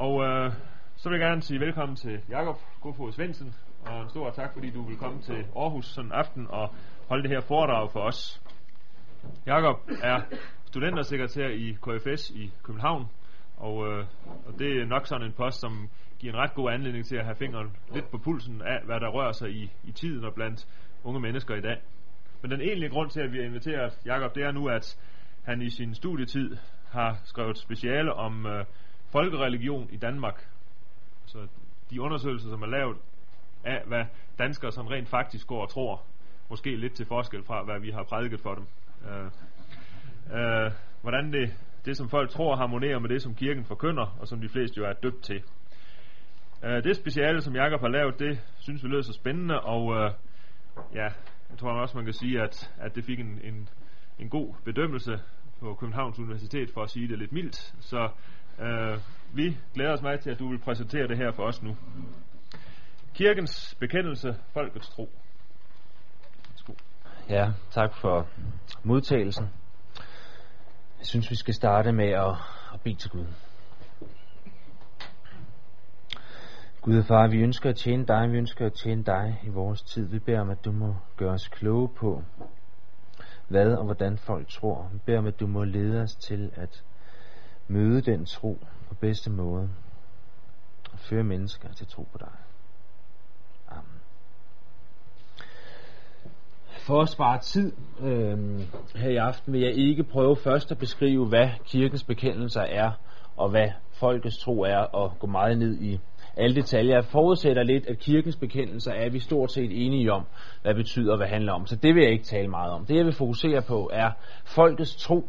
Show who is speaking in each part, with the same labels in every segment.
Speaker 1: Og øh, så vil jeg gerne sige velkommen til Jakob Kofod Svendsen, og en stor tak, fordi du vil komme til Aarhus sådan aften og holde det her foredrag for os. Jakob er studentersekretær i KFS i København, og, øh, og det er nok sådan en post, som giver en ret god anledning til at have fingeren lidt på pulsen af, hvad der rører sig i, i tiden og blandt unge mennesker i dag. Men den egentlige grund til, at vi har inviteret Jakob, det er nu, at han i sin studietid har skrevet speciale om øh, folkereligion i Danmark. Så de undersøgelser, som er lavet af, hvad danskere som rent faktisk går og tror, måske lidt til forskel fra, hvad vi har prædiket for dem. Øh, øh, hvordan det, det, som folk tror, harmonerer med det, som kirken forkynder, og som de fleste jo er døbt til. Øh, det speciale, som Jakob har lavet, det synes vi lød så spændende, og øh, ja, jeg tror også, man kan sige, at, at det fik en, en, en god bedømmelse på Københavns Universitet, for at sige det lidt mildt. Så øh, vi glæder os meget til, at du vil præsentere det her for os nu. Kirkens bekendelse, folkets tro.
Speaker 2: Værsgo. Ja, tak for modtagelsen. Jeg synes, vi skal starte med at, at bede til Gud. Gud og far, vi ønsker at tjene dig, vi ønsker at tjene dig i vores tid. Vi beder om, at du må gøre os kloge på, hvad og hvordan folk tror. Vi beder om, at du må lede os til at møde den tro på bedste måde og føre mennesker til tro på dig. Amen. For at spare tid øh, her i aften vil jeg ikke prøve først at beskrive, hvad kirkens bekendelser er, og hvad folkets tro er, og gå meget ned i alle detaljer. Jeg forudsætter lidt, at kirkens bekendelser er vi stort set enige om, hvad betyder og hvad handler om. Så det vil jeg ikke tale meget om. Det jeg vil fokusere på er folkets tro,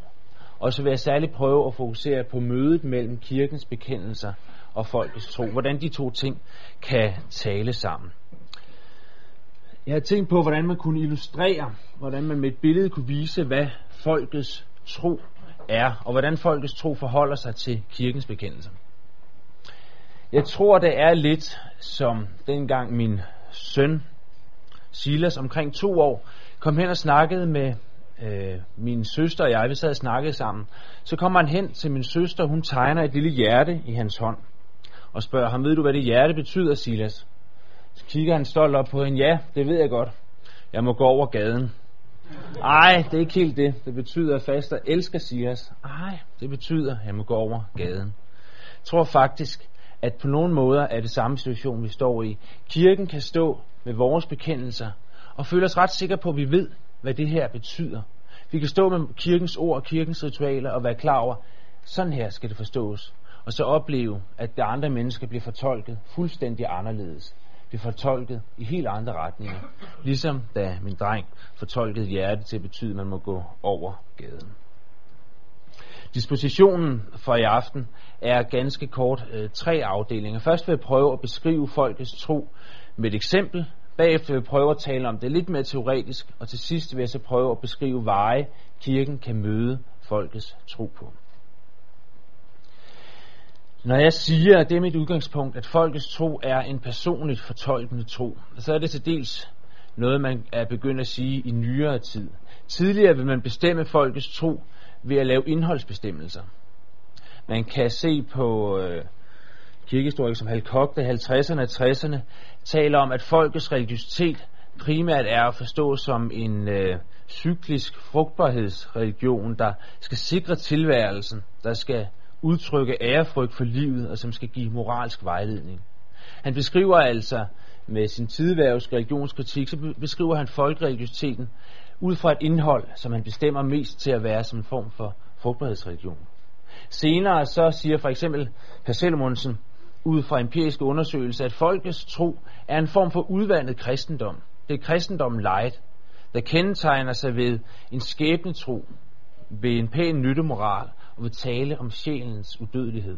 Speaker 2: og så vil jeg særligt prøve at fokusere på mødet mellem kirkens bekendelser og folkets tro. Hvordan de to ting kan tale sammen. Jeg har tænkt på, hvordan man kunne illustrere, hvordan man med et billede kunne vise, hvad folkets tro er, og hvordan folkets tro forholder sig til kirkens bekendelser. Jeg tror, det er lidt som dengang min søn Silas omkring to år kom hen og snakkede med øh, min søster og jeg. Vi sad og snakkede sammen. Så kommer han hen til min søster, hun tegner et lille hjerte i hans hånd og spørger ham, ved du hvad det hjerte betyder, Silas? Så kigger han stolt op på hende, ja, det ved jeg godt. Jeg må gå over gaden. Ej, det er ikke helt det. Det betyder, at faster elsker Silas. Ej, det betyder, at jeg må gå over gaden. Jeg tror faktisk, at på nogle måder er det samme situation, vi står i. Kirken kan stå med vores bekendelser og føle os ret sikre på, at vi ved, hvad det her betyder. Vi kan stå med kirkens ord og kirkens ritualer og være klar over, sådan her skal det forstås. Og så opleve, at de andre mennesker bliver fortolket fuldstændig anderledes. Bliver fortolket i helt andre retninger. Ligesom da min dreng fortolkede hjerte til at betyde, at man må gå over gaden. Dispositionen for i aften er ganske kort øh, tre afdelinger. Først vil jeg prøve at beskrive folkets tro med et eksempel. Bagefter vil jeg prøve at tale om det lidt mere teoretisk. Og til sidst vil jeg så prøve at beskrive veje, kirken kan møde folkets tro på. Når jeg siger, at det er mit udgangspunkt, at folkets tro er en personligt fortolkende tro, så er det til dels noget, man er begyndt at sige i nyere tid. Tidligere vil man bestemme folkets tro ved at lave indholdsbestemmelser. Man kan se på øh, kirkehistorikere som Hal Koch, 50'erne og 60'erne taler om, at folkets religiøsitet primært er at forstå som en øh, cyklisk frugtbarhedsreligion, der skal sikre tilværelsen, der skal udtrykke ærefrygt for livet, og som skal give moralsk vejledning. Han beskriver altså med sin tidværvs religionskritik, så beskriver han folkereligiositeten ud fra et indhold, som han bestemmer mest til at være som en form for frugtbarhedsreligion. Senere så siger for eksempel Per Salomonsen, ud fra empiriske undersøgelser, at folkets tro er en form for udvandet kristendom. Det er kristendommen light, der kendetegner sig ved en skæbnetro, ved en pæn nyttemoral og ved tale om sjælens udødelighed.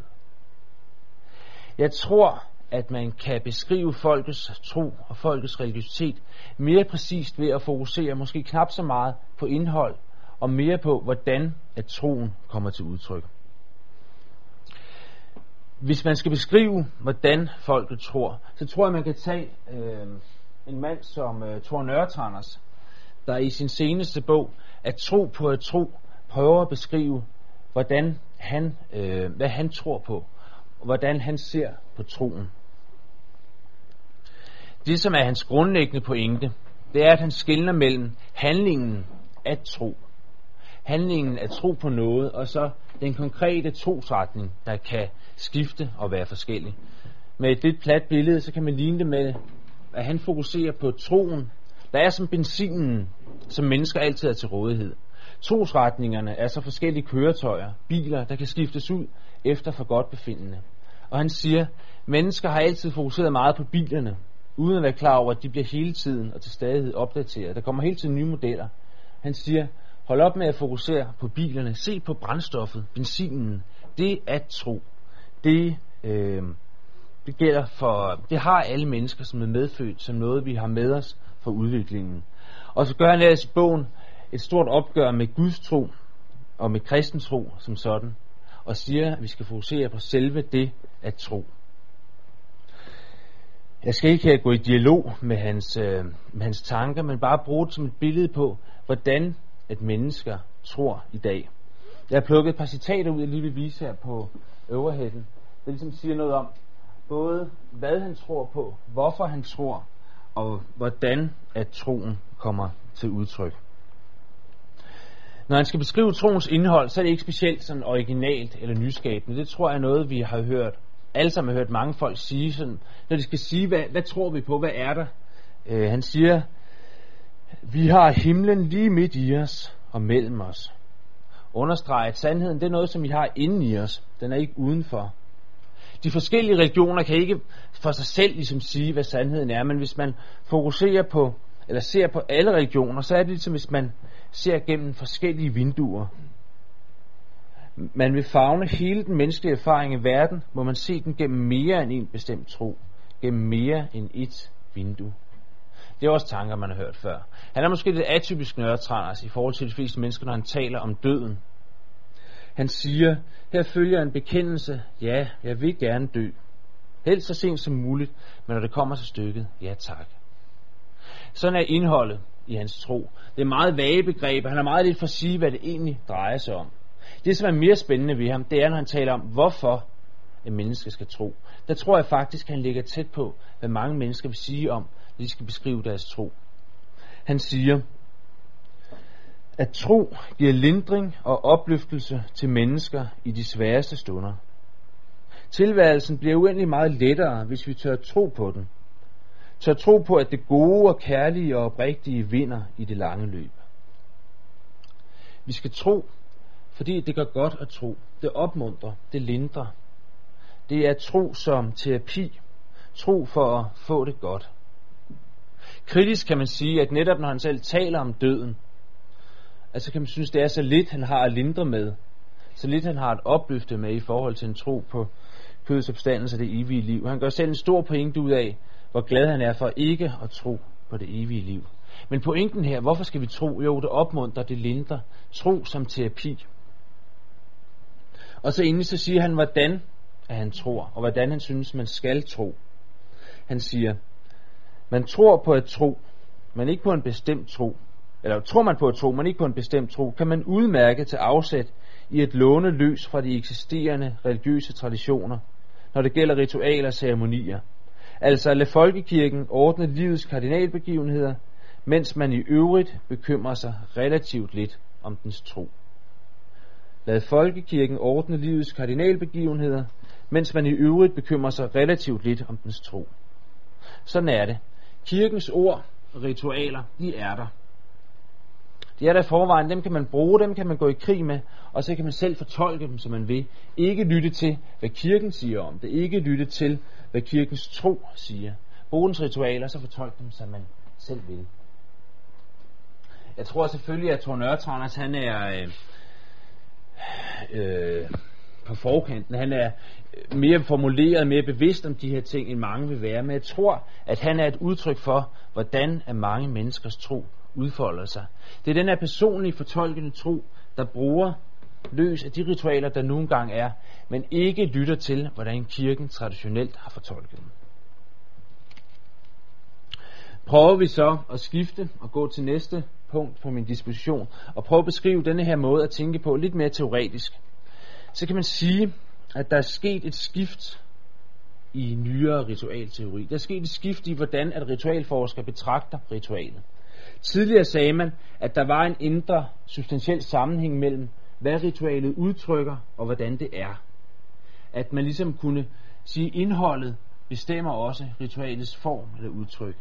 Speaker 2: Jeg tror, at man kan beskrive folkets tro og folkets religiøsitet mere præcist ved at fokusere måske knap så meget på indhold og mere på, hvordan at troen kommer til udtryk. Hvis man skal beskrive, hvordan folket tror, så tror jeg, man kan tage øh, en mand som øh, Thor Nørretranders, der i sin seneste bog, At tro på at tro, prøver at beskrive, hvordan han, øh, hvad han tror på hvordan han ser på troen. Det, som er hans grundlæggende pointe, det er, at han skiller mellem handlingen at tro, handlingen at tro på noget, og så den konkrete trosretning, der kan skifte og være forskellig. Med et lidt plat billede, så kan man ligne det med, at han fokuserer på troen, der er som benzinen, som mennesker altid er til rådighed. Trosretningerne er så forskellige køretøjer, biler, der kan skiftes ud efter for godt befindende. Og han siger, mennesker har altid fokuseret meget på bilerne, uden at være klar over, at de bliver hele tiden og til stadighed opdateret. Der kommer hele tiden nye modeller. Han siger, hold op med at fokusere på bilerne. Se på brændstoffet, benzinen. Det at tro. Det, øh, det gælder for, det har alle mennesker, som er medfødt, som noget, vi har med os for udviklingen. Og så gør han ellers i bogen et stort opgør med Guds tro og med kristen tro som sådan, og siger, at vi skal fokusere på selve det at tro. Jeg skal ikke her gå i dialog med hans, øh, med hans tanker, men bare bruge det som et billede på, hvordan et mennesker tror i dag. Jeg har plukket et par citater ud, jeg lige vil vise her på overheaden. Det ligesom siger noget om, både hvad han tror på, hvorfor han tror, og hvordan at troen kommer til udtryk. Når han skal beskrive troens indhold, så er det ikke specielt sådan originalt eller nyskabende. Det tror jeg er noget, vi har hørt, alle sammen har hørt mange folk sige, sådan, når de skal sige, hvad, hvad tror vi på, hvad er der? Øh, han siger, vi har himlen lige midt i os og mellem os. Understreger, at sandheden det er noget, som vi har inde i os. Den er ikke udenfor. De forskellige religioner kan ikke for sig selv ligesom sige, hvad sandheden er, men hvis man fokuserer på, eller ser på alle religioner, så er det ligesom, hvis man ser gennem forskellige vinduer. Man vil fagne hele den menneskelige erfaring i verden, må man se den gennem mere end en bestemt tro, gennem mere end et vindue. Det er også tanker, man har hørt før. Han er måske lidt atypisk nørretranders altså, i forhold til de fleste mennesker, når han taler om døden. Han siger, her følger en bekendelse, ja, jeg vil gerne dø. Helst så sent som muligt, men når det kommer til stykket, ja tak. Sådan er indholdet i hans tro. Det er meget vage begreber. Han er meget lidt for at sige, hvad det egentlig drejer sig om. Det, som er mere spændende ved ham, det er, når han taler om, hvorfor en menneske skal tro. Der tror jeg faktisk, at han ligger tæt på, hvad mange mennesker vil sige om, de skal beskrive deres tro. Han siger, at tro giver lindring og opløftelse til mennesker i de sværeste stunder. Tilværelsen bliver uendelig meget lettere, hvis vi tør tro på den. Tør tro på, at det gode og kærlige og oprigtige vinder i det lange løb. Vi skal tro, fordi det gør godt at tro. Det opmuntrer, det lindrer. Det er tro som terapi. Tro for at få det godt. Kritisk kan man sige, at netop når han selv taler om døden, altså kan man synes, det er så lidt, han har at lindre med. Så lidt han har at opløfte med i forhold til en tro på kødets opstandelse og det evige liv. Han gør selv en stor pointe ud af, hvor glad han er for ikke at tro på det evige liv. Men pointen her, hvorfor skal vi tro? Jo, det opmuntrer, det lindrer. Tro som terapi. Og så endelig så siger han, hvordan at han tror, og hvordan han synes, man skal tro. Han siger, man tror på at tro, men ikke på en bestemt tro. Eller tror man på at tro, men ikke på en bestemt tro, kan man udmærke til afsæt i et låne løs fra de eksisterende religiøse traditioner, når det gælder ritualer og ceremonier. Altså at lade folkekirken ordne livets kardinalbegivenheder, mens man i øvrigt bekymrer sig relativt lidt om dens tro. Lad folkekirken ordne livets kardinalbegivenheder, mens man i øvrigt bekymrer sig relativt lidt om dens tro. Sådan er det. Kirkens ord og ritualer, de er der. De er der i forvejen, dem kan man bruge, dem kan man gå i krig med, og så kan man selv fortolke dem, som man vil. Ikke lytte til, hvad kirken siger om det. Ikke lytte til, hvad kirkens tro siger. Brug dens ritualer, så fortolk dem, som man selv vil. Jeg tror selvfølgelig, at Thor Nørtranders, han er øh, øh, på forkanten. Han er øh, mere formuleret, mere bevidst om de her ting, end mange vil være. Men jeg tror, at han er et udtryk for, hvordan er mange menneskers tro udfolder sig. Det er den her personlige fortolkende tro, der bruger løs af de ritualer, der nogle engang er, men ikke lytter til, hvordan kirken traditionelt har fortolket dem. Prøver vi så at skifte og gå til næste punkt på min disposition, og prøve at beskrive denne her måde at tænke på lidt mere teoretisk, så kan man sige, at der er sket et skift i nyere ritualteori. Der er sket et skift i, hvordan at ritualforskere betragter ritualet. Tidligere sagde man, at der var en indre substantiel sammenhæng mellem, hvad ritualet udtrykker og hvordan det er. At man ligesom kunne sige, at indholdet bestemmer også ritualets form eller udtryk.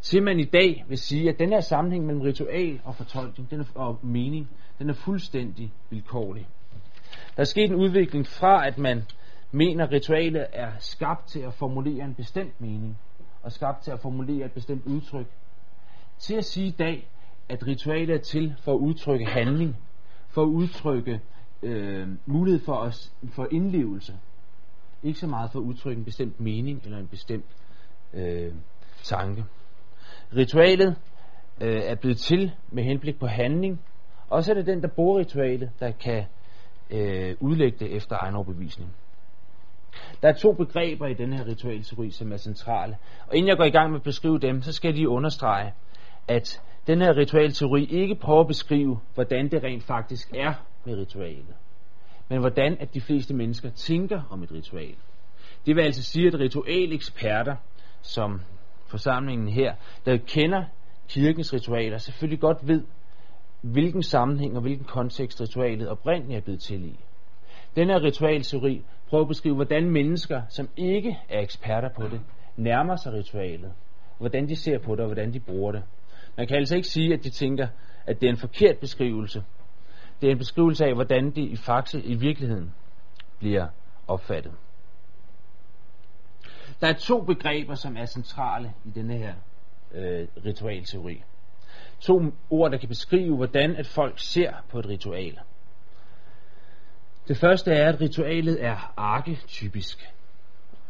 Speaker 2: Til man i dag vil sige, at den her sammenhæng mellem ritual og fortolkning den er, og mening, den er fuldstændig vilkårlig. Der er sket en udvikling fra, at man mener, ritualet er skabt til at formulere en bestemt mening, og skabt til at formulere et bestemt udtryk, til at sige i dag, at ritualet er til for at udtrykke handling, for at udtrykke øh, mulighed for, os, for indlevelse. Ikke så meget for at udtrykke en bestemt mening eller en bestemt øh, tanke. Ritualet øh, er blevet til med henblik på handling, og så er det den, der bruger ritualet, der kan øh, udlægge det efter egen overbevisning. Der er to begreber i den her ritualteori, som er centrale. Og inden jeg går i gang med at beskrive dem, så skal jeg lige understrege, at den her ritualteori ikke prøver at beskrive, hvordan det rent faktisk er med ritualet, men hvordan at de fleste mennesker tænker om et ritual. Det vil altså sige, at ritualeksperter, som forsamlingen her, der kender kirkens ritualer, selvfølgelig godt ved, hvilken sammenhæng og hvilken kontekst ritualet oprindeligt er blevet til i. Den her ritualteori prøver at beskrive, hvordan mennesker, som ikke er eksperter på det, nærmer sig ritualet, hvordan de ser på det og hvordan de bruger det. Man kan altså ikke sige, at de tænker, at det er en forkert beskrivelse. Det er en beskrivelse af, hvordan det i fakse i virkeligheden bliver opfattet. Der er to begreber, som er centrale i denne her øh, ritualteori. To ord, der kan beskrive, hvordan at folk ser på et ritual. Det første er, at ritualet er arketypisk.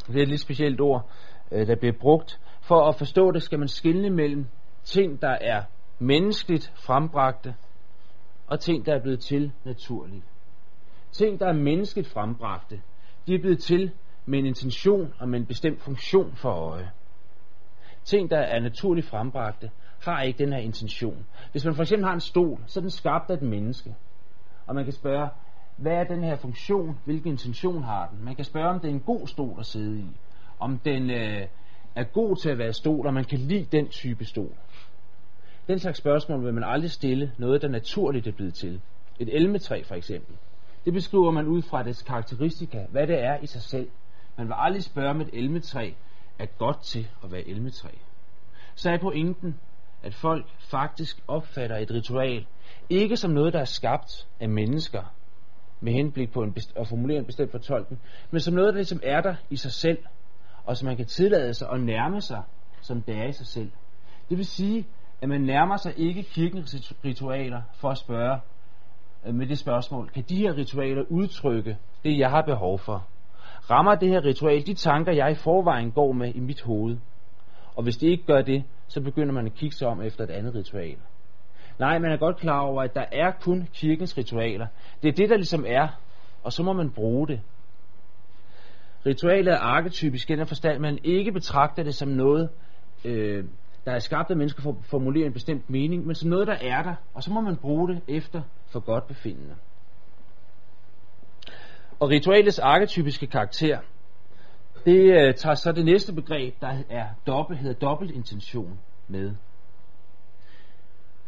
Speaker 2: Det er et lidt specielt ord, øh, der bliver brugt. For at forstå det, skal man skille mellem ting, der er menneskeligt frembragte, og ting, der er blevet til naturligt. Ting, der er menneskeligt frembragte, de er blevet til med en intention og med en bestemt funktion for øje. Ting, der er naturligt frembragte, har ikke den her intention. Hvis man for eksempel har en stol, så er den skabt af et menneske. Og man kan spørge, hvad er den her funktion? Hvilken intention har den? Man kan spørge, om det er en god stol at sidde i. Om den øh, er god til at være stol, og man kan lide den type stol. Den slags spørgsmål vil man aldrig stille noget, der naturligt er blevet til. Et elmetræ for eksempel. Det beskriver man ud fra dets karakteristika, hvad det er i sig selv. Man vil aldrig spørge, om et elmetræ er godt til at være elmetræ. Så er pointen, at folk faktisk opfatter et ritual ikke som noget, der er skabt af mennesker, med henblik på en best- at formulere en bestemt fortolkning, men som noget, der ligesom er der i sig selv, og som man kan tillade sig at nærme sig, som det er i sig selv. Det vil sige, at man nærmer sig ikke kirkens ritualer for at spørge øh, med det spørgsmål, kan de her ritualer udtrykke det, jeg har behov for? Rammer det her ritual de tanker, jeg i forvejen går med i mit hoved? Og hvis det ikke gør det, så begynder man at kigge sig om efter et andet ritual. Nej, man er godt klar over, at der er kun kirkens ritualer. Det er det, der ligesom er, og så må man bruge det. Ritualet er arketypisk i den forstand, man ikke betragter det som noget, øh, der er skabt af mennesker for at formulere en bestemt mening, men som noget, der er der, og så må man bruge det efter for godt befindende. Og ritualets arketypiske karakter, det øh, tager så det næste begreb, der er dobbelt, hedder dobbeltintention med.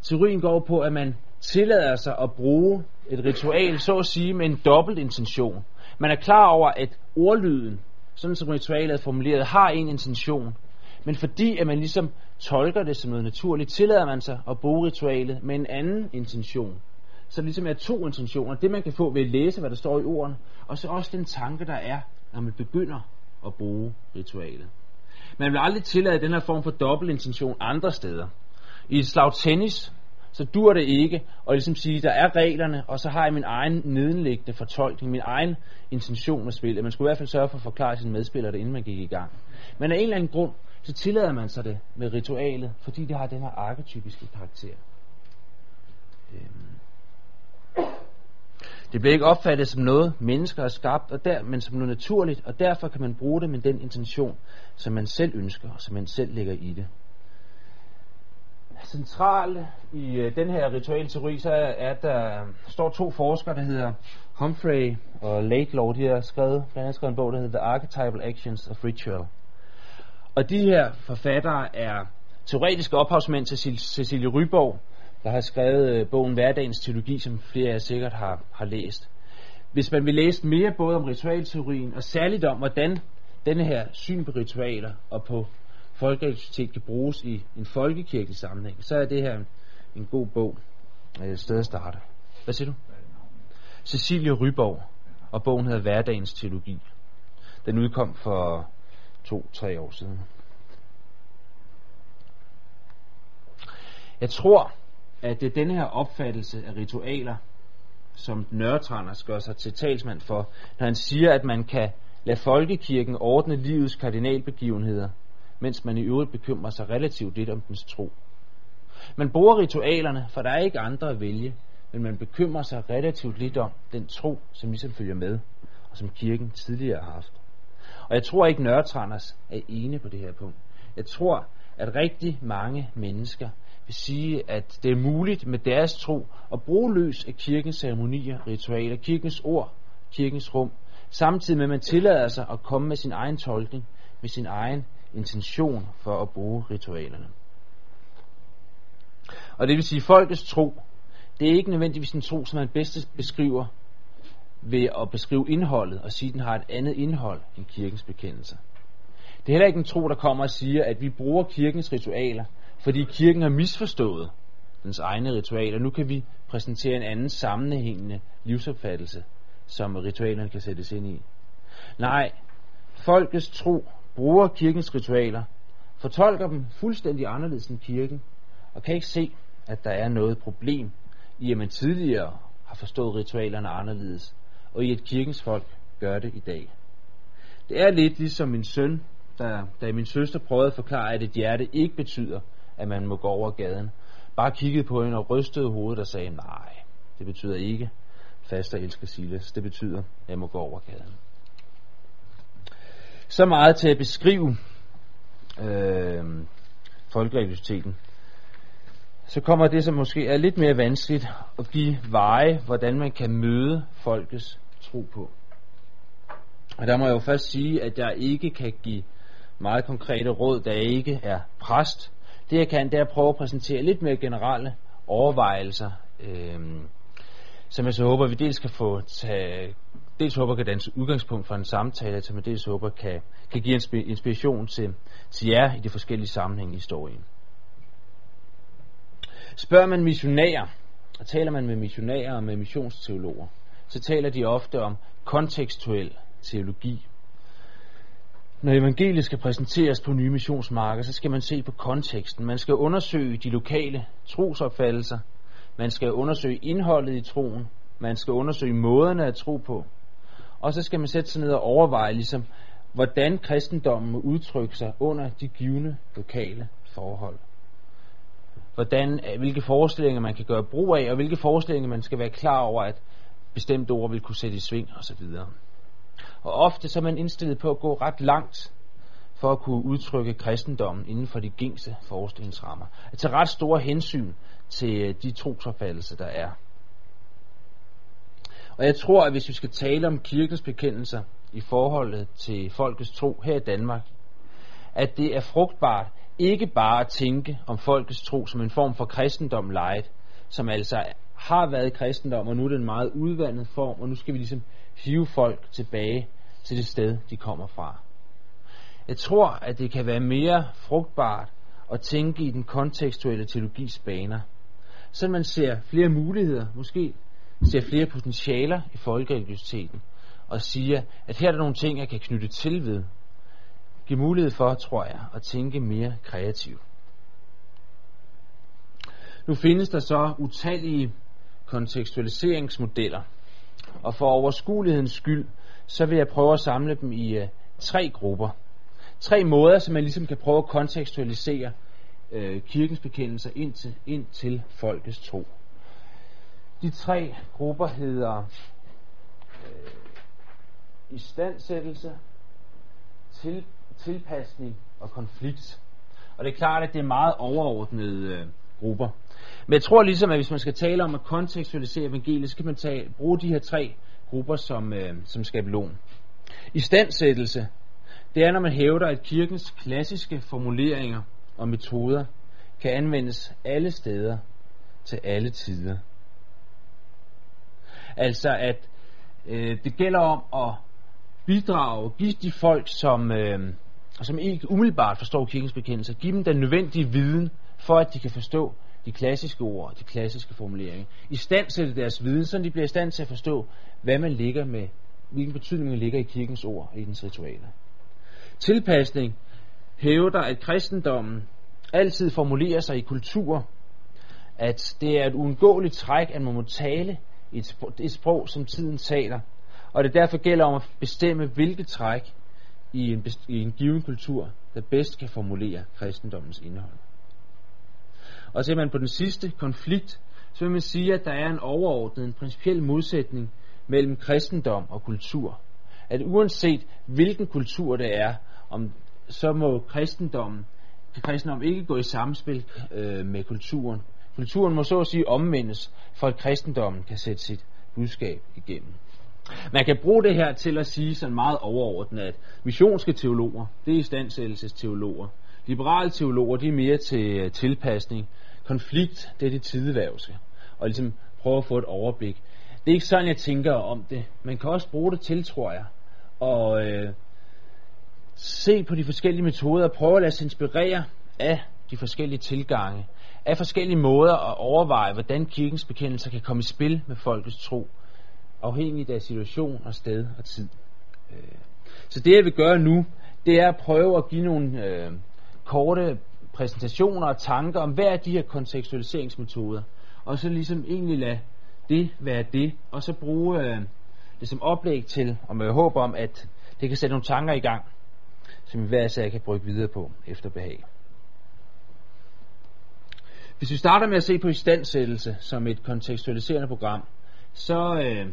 Speaker 2: Teorien går på, at man tillader sig at bruge et ritual, så at sige, med en dobbelt intention. Man er klar over, at ordlyden, sådan som ritualet er formuleret, har en intention. Men fordi at man ligesom tolker det som noget naturligt, tillader man sig at bruge ritualet med en anden intention. Så det ligesom er to intentioner. Det man kan få ved at læse, hvad der står i ordene, og så også den tanke, der er, når man begynder at bruge ritualet. Man vil aldrig tillade den her form for dobbeltintention andre steder. I et slag tennis, så dur det ikke at ligesom sige, der er reglerne, og så har jeg min egen nedenliggende fortolkning, min egen intention med spillet. Man skulle i hvert fald sørge for at forklare sine medspillere det, inden man gik i gang. Men af en eller anden grund, så tillader man sig det med ritualet, fordi det har den her arketypiske karakter. Øhm. Det bliver ikke opfattet som noget, mennesker har skabt, og der, men som noget naturligt, og derfor kan man bruge det med den intention, som man selv ønsker, og som man selv lægger i det. centrale i øh, den her ritualteori, så er, at der står to forskere, der hedder Humphrey og Laidlaw. De har skrevet, blandt andet skrevet en bog, der hedder The Archetypal Actions of Ritual. Og de her forfattere er teoretiske ophavsmænd til Cecilie Ryborg, der har skrevet øh, bogen Hverdagens Teologi, som flere af jer sikkert har, har læst. Hvis man vil læse mere både om ritualteorien, og særligt om, hvordan denne her syn på ritualer og på folkeaktivitet kan bruges i en folkekirkelig sammenhæng, så er det her en god bog øh, et sted at starte. Hvad siger du? Cecilie Ryborg, og bogen hedder Hverdagens Teologi. Den udkom for to-tre år siden. Jeg tror, at det er denne her opfattelse af ritualer, som Nørretranders gør sig til talsmand for, når han siger, at man kan lade folkekirken ordne livets kardinalbegivenheder, mens man i øvrigt bekymrer sig relativt lidt om dens tro. Man bruger ritualerne, for der er ikke andre at vælge, men man bekymrer sig relativt lidt om den tro, som ligesom følger med, og som kirken tidligere har haft. Og jeg tror ikke, Nørretranders er ene på det her punkt. Jeg tror, at rigtig mange mennesker vil sige, at det er muligt med deres tro at bruge løs af kirkens ceremonier, ritualer, kirkens ord, kirkens rum, samtidig med at man tillader sig at komme med sin egen tolkning, med sin egen intention for at bruge ritualerne. Og det vil sige, at folkets tro, det er ikke nødvendigvis en tro, som man bedst beskriver ved at beskrive indholdet og sige, at den har et andet indhold end kirkens bekendelse. Det er heller ikke en tro, der kommer og siger, at vi bruger kirkens ritualer, fordi kirken har misforstået dens egne ritualer. Nu kan vi præsentere en anden sammenhængende livsopfattelse, som ritualerne kan sættes ind i. Nej, folkets tro bruger kirkens ritualer, fortolker dem fuldstændig anderledes end kirken, og kan ikke se, at der er noget problem i, at man tidligere har forstået ritualerne anderledes, og i at kirkens folk gør det i dag. Det er lidt ligesom min søn, der, da min søster prøvede at forklare, at et hjerte ikke betyder, at man må gå over gaden, bare kiggede på hende og rystede hovedet og sagde, nej, det betyder ikke fast og elsker Silas. Det betyder, at jeg må gå over gaden. Så meget til at beskrive øh, folkereligiositeten. Så kommer det, som måske er lidt mere vanskeligt, at give veje, hvordan man kan møde folkets tro på. Og der må jeg jo først sige, at jeg ikke kan give meget konkrete råd, da jeg ikke er præst. Det jeg kan, det er at prøve at præsentere lidt mere generelle overvejelser, øh, som jeg så håber, vi dels kan få tage, dels håber kan danse udgangspunkt for en samtale, som jeg dels håber kan, kan give inspiration til, til jer i de forskellige sammenhænge i historien. Spørger man missionærer, og taler man med missionærer og med missionsteologer, så taler de ofte om kontekstuel teologi. Når evangeliet skal præsenteres på nye missionsmarker, så skal man se på konteksten. Man skal undersøge de lokale trosopfattelser. Man skal undersøge indholdet i troen. Man skal undersøge måderne at tro på. Og så skal man sætte sig ned og overveje, ligesom, hvordan kristendommen må udtrykke sig under de givende lokale forhold. Hvordan, øh, hvilke forestillinger man kan gøre brug af, og hvilke forestillinger man skal være klar over, at bestemte ord vil kunne sætte i sving osv. Og ofte så er man indstillet på at gå ret langt for at kunne udtrykke kristendommen inden for de gængse forestillingsrammer. At tage ret store hensyn til øh, de trosopfattelser, der er. Og jeg tror, at hvis vi skal tale om kirkens bekendelser i forholdet øh, til folkets tro her i Danmark, at det er frugtbart ikke bare at tænke om folkets tro som en form for kristendom light, som altså har været kristendom, og nu er det en meget udvandet form, og nu skal vi ligesom hive folk tilbage til det sted, de kommer fra. Jeg tror, at det kan være mere frugtbart at tænke i den kontekstuelle teologis baner, så man ser flere muligheder, måske ser flere potentialer i folkereligiositeten, og siger, at her er der nogle ting, jeg kan knytte til ved. Giv mulighed for, tror jeg, at tænke mere kreativt. Nu findes der så utallige kontekstualiseringsmodeller, og for overskuelighedens skyld, så vil jeg prøve at samle dem i øh, tre grupper. Tre måder, som man ligesom kan prøve at kontekstualisere øh, kirkens bekendelser ind til, ind til folkets tro. De tre grupper hedder øh, istandsættelse, til, tilpasning og konflikt. Og det er klart, at det er meget overordnede øh, grupper. Men jeg tror ligesom, at hvis man skal tale om at kontekstualisere evangeliet, så kan man tage, bruge de her tre grupper som, øh, som skabelon. I standsættelse, det er, når man hævder, at kirkens klassiske formuleringer og metoder kan anvendes alle steder til alle tider. Altså at øh, det gælder om at bidrage, give de folk, som, øh, som ikke umiddelbart forstår kirkens bekendelse, give dem den nødvendige viden, for at de kan forstå de klassiske ord, de klassiske formuleringer. I stand sætte deres viden, så de bliver i stand til at forstå, hvad man ligger med, hvilken betydning man ligger i kirkens ord og i dens ritualer. Tilpasning hævder, at kristendommen altid formulerer sig i kultur, at det er et uundgåeligt træk, at man må tale i et sprog, et sprog, som tiden taler, og det derfor gælder om at bestemme, hvilket træk i en, i en given kultur, der bedst kan formulere kristendommens indhold. Og ser man på den sidste konflikt, så vil man sige, at der er en overordnet, en principiel modsætning mellem kristendom og kultur. At uanset hvilken kultur det er, om, så må kristendommen, kan kristendommen ikke gå i samspil øh, med kulturen. Kulturen må så at sige omvendes, for at kristendommen kan sætte sit budskab igennem. Man kan bruge det her til at sige sådan meget overordnet, at missionske teologer, det er istandsættelsesteologer. Liberale teologer, de er mere til øh, tilpasning. Konflikt, det er det tideværvske. Og ligesom prøve at få et overblik. Det er ikke sådan, jeg tænker om det. Man kan også bruge det til, tror jeg. Og øh, se på de forskellige metoder og prøve at lade sig inspirere af de forskellige tilgange. Af forskellige måder at overveje, hvordan kirkens bekendelser kan komme i spil med folkets tro. Afhængigt af situation og sted og tid. Øh, så det jeg vil gøre nu, det er at prøve at give nogle øh, korte præsentationer og tanker om hver af de her kontekstualiseringsmetoder. Og så ligesom egentlig lade det være det, og så bruge øh, det som oplæg til, og med håb om, at det kan sætte nogle tanker i gang, som vi hver sag kan bruge videre på efter behag. Hvis vi starter med at se på istandsættelse som et kontekstualiserende program, så øh,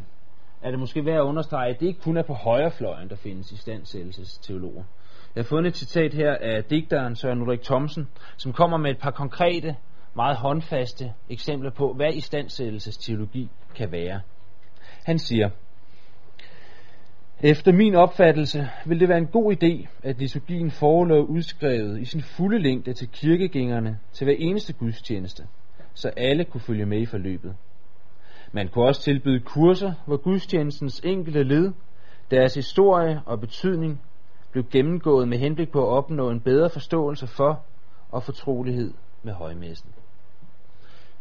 Speaker 2: er det måske værd at understrege, at det ikke kun er på højrefløjen, der findes istandsættelsesteologer. Jeg har fundet et citat her af digteren Søren Ulrik Thomsen, som kommer med et par konkrete, meget håndfaste eksempler på, hvad istandsættelsesteologi kan være. Han siger, efter min opfattelse vil det være en god idé, at liturgien forelå udskrevet i sin fulde længde til kirkegængerne til hver eneste gudstjeneste, så alle kunne følge med i forløbet. Man kunne også tilbyde kurser, hvor gudstjenestens enkelte led, deres historie og betydning blev gennemgået med henblik på at opnå en bedre forståelse for og fortrolighed med højmessen.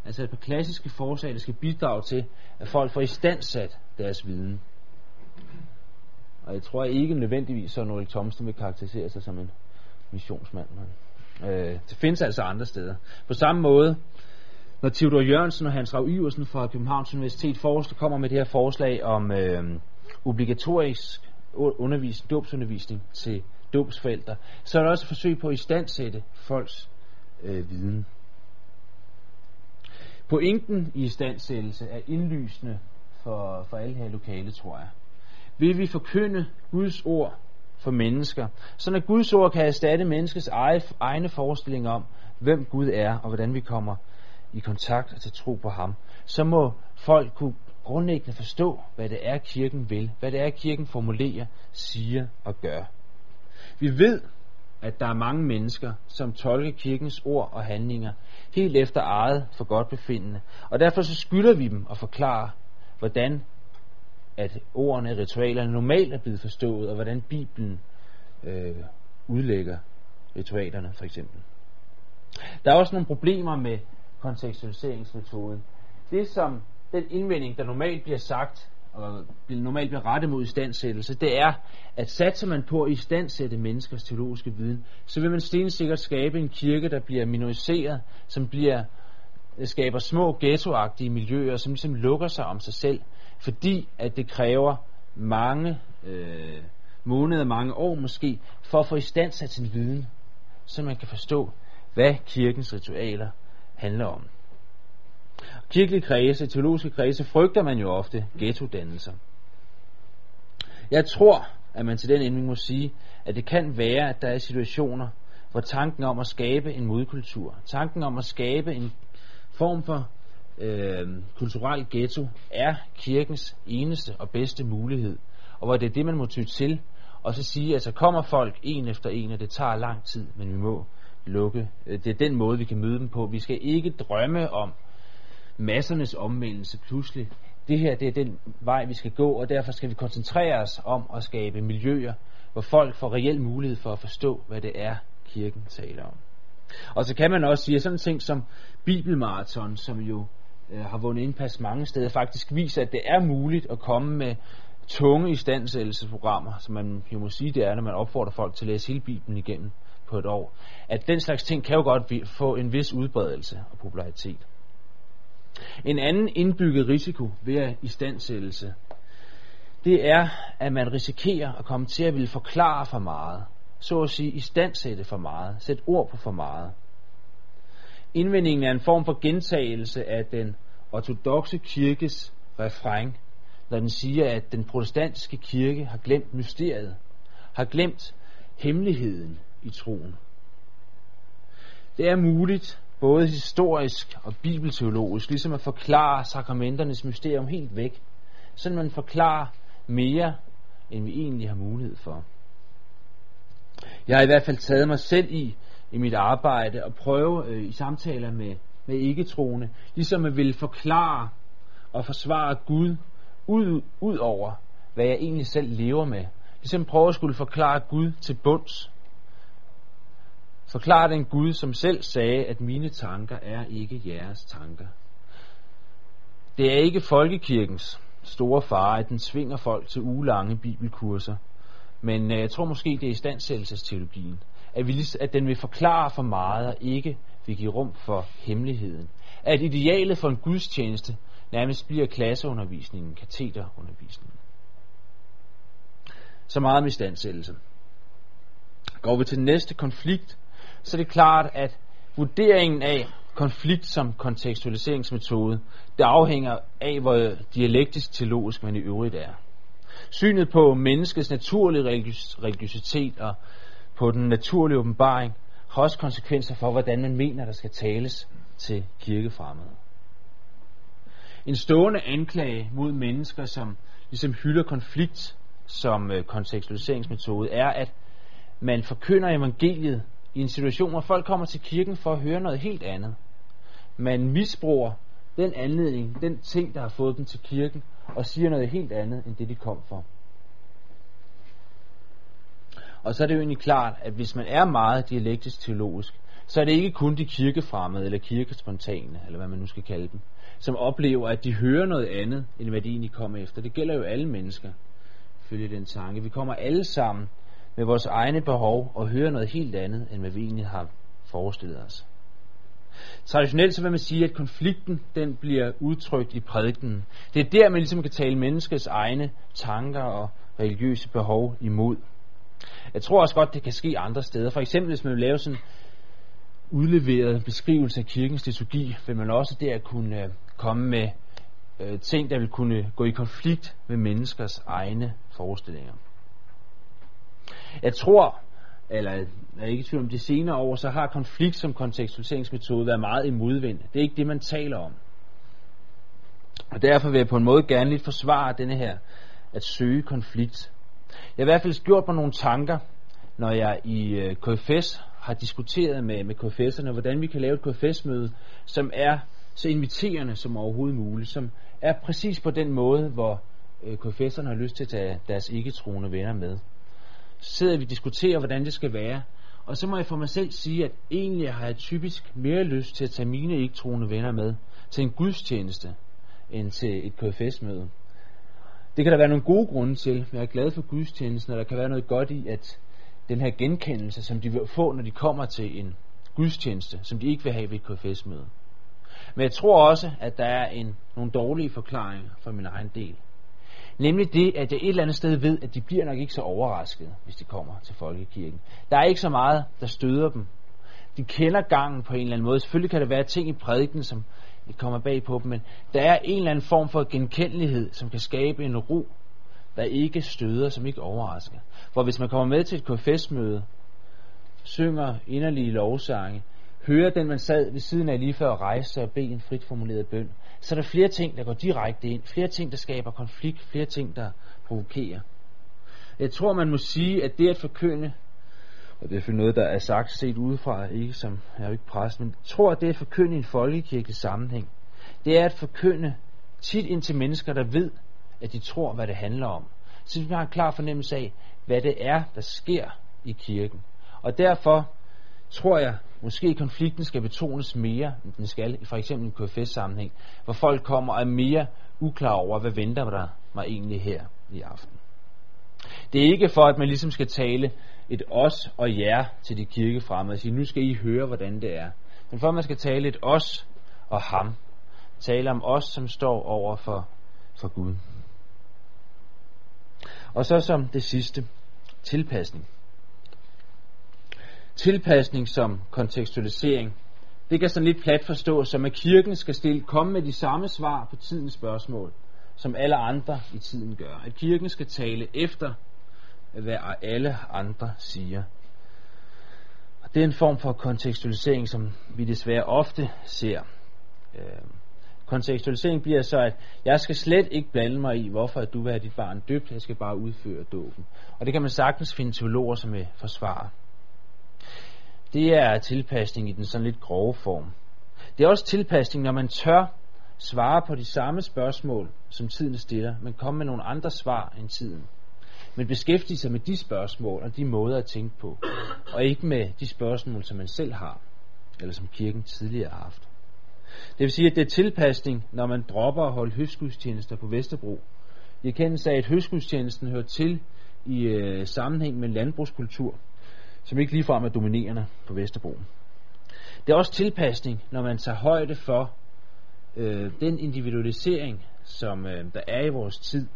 Speaker 2: Altså et par klassiske forslag, der skal bidrage til, at folk får istandsat deres viden. Og jeg tror ikke nødvendigvis, at Ulrik Thomsen vil karakterisere sig som en missionsmand. Men, øh, det findes altså andre steder. På samme måde, når Theodor Jørgensen og Hans Rav Iversen fra Københavns Universitet forslag, kommer med det her forslag om øh, obligatorisk undervisning, dåbsundervisning til dåbsforældre, så er der også et forsøg på at istandsætte folks øh, viden. Pointen i istandsættelse er indlysende for, for alle her lokale, tror jeg. Vil vi forkynde Guds ord for mennesker, så når Guds ord kan erstatte menneskets egne forestillinger om, hvem Gud er og hvordan vi kommer i kontakt og til tro på ham, så må folk kunne grundlæggende forstå, hvad det er, kirken vil, hvad det er, kirken formulerer, siger og gør. Vi ved, at der er mange mennesker, som tolker kirkens ord og handlinger helt efter eget for godt befindende, og derfor så skylder vi dem at forklare, hvordan at ordene, ritualerne normalt er blevet forstået, og hvordan Bibelen øh, udlægger ritualerne for eksempel. Der er også nogle problemer med kontekstualiseringsmetoden. Det som den indvending, der normalt bliver sagt, og normalt bliver rettet mod istandsættelse, det er, at satser man på at istandsætte menneskers teologiske viden, så vil man stensikkert skabe en kirke, der bliver minoriseret, som bliver øh, skaber små ghettoagtige miljøer, som ligesom lukker sig om sig selv, fordi at det kræver mange øh, måneder, mange år måske, for at få istandsat sin viden, så man kan forstå, hvad kirkens ritualer handler om. Kirkelige kredse, teologiske kredse, frygter man jo ofte ghettodannelser. Jeg tror, at man til den endning må sige, at det kan være, at der er situationer, hvor tanken om at skabe en modkultur, tanken om at skabe en form for øh, kulturel ghetto er kirkens eneste og bedste mulighed, og hvor det er det, man må ty til, og så sige, at så kommer folk en efter en, og det tager lang tid, men vi må lukke. Det er den måde, vi kan møde dem på. Vi skal ikke drømme om massernes omvendelse pludselig. Det her det er den vej, vi skal gå, og derfor skal vi koncentrere os om at skabe miljøer, hvor folk får reel mulighed for at forstå, hvad det er, kirken taler om. Og så kan man også sige, at sådan en ting som Bibelmarathon, som jo øh, har vundet indpas mange steder, faktisk viser, at det er muligt at komme med tunge istandsættelsesprogrammer, som man jo må sige, det er, når man opfordrer folk til at læse hele Bibelen igennem på et år. At den slags ting kan jo godt få en vis udbredelse og popularitet. En anden indbygget risiko ved istandsættelse, det er, at man risikerer at komme til at ville forklare for meget. Så at sige, istandsætte for meget. Sætte ord på for meget. Indvendingen er en form for gentagelse af den ortodoxe kirkes refræng, når den siger, at den protestantiske kirke har glemt mysteriet, har glemt hemmeligheden i troen. Det er muligt, både historisk og bibelteologisk, ligesom at forklare sakramenternes mysterium helt væk, så man forklarer mere, end vi egentlig har mulighed for. Jeg har i hvert fald taget mig selv i, i mit arbejde, og prøve øh, i samtaler med, med ikke-troende, ligesom at ville forklare og forsvare Gud ud, ud over, hvad jeg egentlig selv lever med. Ligesom prøve at skulle forklare Gud til bunds. Forklare den Gud, som selv sagde, at mine tanker er ikke jeres tanker. Det er ikke folkekirkens store fare, at den svinger folk til ugelange bibelkurser. Men øh, jeg tror måske, det er istandsættelsesteologien. At, vi, at den vil forklare for meget og ikke vil give rum for hemmeligheden. At idealet for en gudstjeneste nærmest bliver klasseundervisningen, kateterundervisningen. Så meget med istandsættelse. Går vi til den næste konflikt, så er det klart, at vurderingen af konflikt som kontekstualiseringsmetode, det afhænger af, hvor dialektisk teologisk man i øvrigt er. Synet på menneskets naturlige religiøsitet og på den naturlige åbenbaring har også konsekvenser for, hvordan man mener, der skal tales til kirkefremmede. En stående anklage mod mennesker, som ligesom hylder konflikt som øh, kontekstualiseringsmetode, er, at man forkynder evangeliet i en situation, hvor folk kommer til kirken for at høre noget helt andet. Man misbruger den anledning, den ting, der har fået dem til kirken, og siger noget helt andet, end det de kom for. Og så er det jo egentlig klart, at hvis man er meget dialektisk teologisk, så er det ikke kun de kirkefremmede eller kirkespontane, eller hvad man nu skal kalde dem, som oplever, at de hører noget andet, end hvad de egentlig kommer efter. Det gælder jo alle mennesker, følge den tanke. Vi kommer alle sammen med vores egne behov og høre noget helt andet, end hvad vi egentlig har forestillet os. Traditionelt så vil man sige, at konflikten den bliver udtrykt i prædiken. Det er der, man ligesom kan tale menneskets egne tanker og religiøse behov imod. Jeg tror også godt, det kan ske andre steder. For eksempel, hvis man vil lave sådan udleveret beskrivelse af kirkens liturgi, vil man også der kunne øh, komme med øh, ting, der vil kunne gå i konflikt med menneskers egne forestillinger. Jeg tror, eller jeg er ikke i tvivl om de senere år, så har konflikt som kontekstualiseringsmetode været meget i modvind. Det er ikke det, man taler om. Og derfor vil jeg på en måde gerne lidt forsvare denne her, at søge konflikt. Jeg har i hvert fald gjort mig nogle tanker, når jeg i øh, KFS har diskuteret med, med KFS'erne, hvordan vi kan lave et KFS-møde, som er så inviterende som overhovedet muligt, som er præcis på den måde, hvor øh, KFS'erne har lyst til at tage deres ikke-troende venner med. Sidder vi og diskuterer, hvordan det skal være, og så må jeg for mig selv sige, at egentlig har jeg typisk mere lyst til at tage mine ikke-troende venner med til en gudstjeneste, end til et KFS-møde. Det kan der være nogle gode grunde til, men jeg er glad for gudstjenesten, og der kan være noget godt i, at den her genkendelse, som de vil få, når de kommer til en gudstjeneste, som de ikke vil have ved et KFS-møde. Men jeg tror også, at der er en, nogle dårlige forklaringer for min egen del. Nemlig det, at jeg et eller andet sted ved, at de bliver nok ikke så overrasket, hvis de kommer til folkekirken. Der er ikke så meget, der støder dem. De kender gangen på en eller anden måde. Selvfølgelig kan der være ting i prædiken, som kommer bag på dem, men der er en eller anden form for genkendelighed, som kan skabe en ro, der ikke støder, som ikke overrasker. For hvis man kommer med til et KFS-møde, synger inderlige lovsange, hører den, man sad ved siden af lige før at rejse sig og bede en frit formuleret bøn, så er der flere ting, der går direkte ind. Flere ting, der skaber konflikt. Flere ting, der provokerer. Jeg tror, man må sige, at det at forkynde, og det er noget, der er sagt set udefra, ikke som, jeg er jo ikke præst, men jeg tror, at det at forkynde i en folkekirkelig sammenhæng, det er at forkynde tit ind til mennesker, der ved, at de tror, hvad det handler om. Så vi har en klar fornemmelse af, hvad det er, der sker i kirken. Og derfor tror jeg, måske konflikten skal betones mere, end den skal i for eksempel en KFS-sammenhæng, hvor folk kommer og er mere uklar over, hvad venter der mig egentlig her i aften. Det er ikke for, at man ligesom skal tale et os og jer til de kirkefremmede og sige, nu skal I høre, hvordan det er. Men for, at man skal tale et os og ham. Tale om os, som står over for, for Gud. Og så som det sidste, tilpasning. Tilpasning som kontekstualisering. Det kan sådan lidt plat forstås som, at kirken skal stille, komme med de samme svar på tidens spørgsmål, som alle andre i tiden gør. At kirken skal tale efter, hvad alle andre siger. Og det er en form for kontekstualisering, som vi desværre ofte ser. Øh, kontekstualisering bliver så, at jeg skal slet ikke blande mig i, hvorfor du vil have dit barn døbt, jeg skal bare udføre dåben. Og det kan man sagtens finde teologer, som vil forsvare. Det er tilpasning i den sådan lidt grove form. Det er også tilpasning, når man tør svare på de samme spørgsmål, som tiden stiller, men komme med nogle andre svar end tiden. Men beskæftige sig med de spørgsmål og de måder at tænke på, og ikke med de spørgsmål, som man selv har, eller som kirken tidligere har haft. Det vil sige, at det er tilpasning, når man dropper at holde høstgudstjenester på Vesterbro. I erkendelse af, at høstgudstjenesten hører til i øh, sammenhæng med landbrugskultur, som ikke ligefrem er dominerende på Vesterbro. Det er også tilpasning, når man tager højde for øh, den individualisering, som øh, der er i vores tid.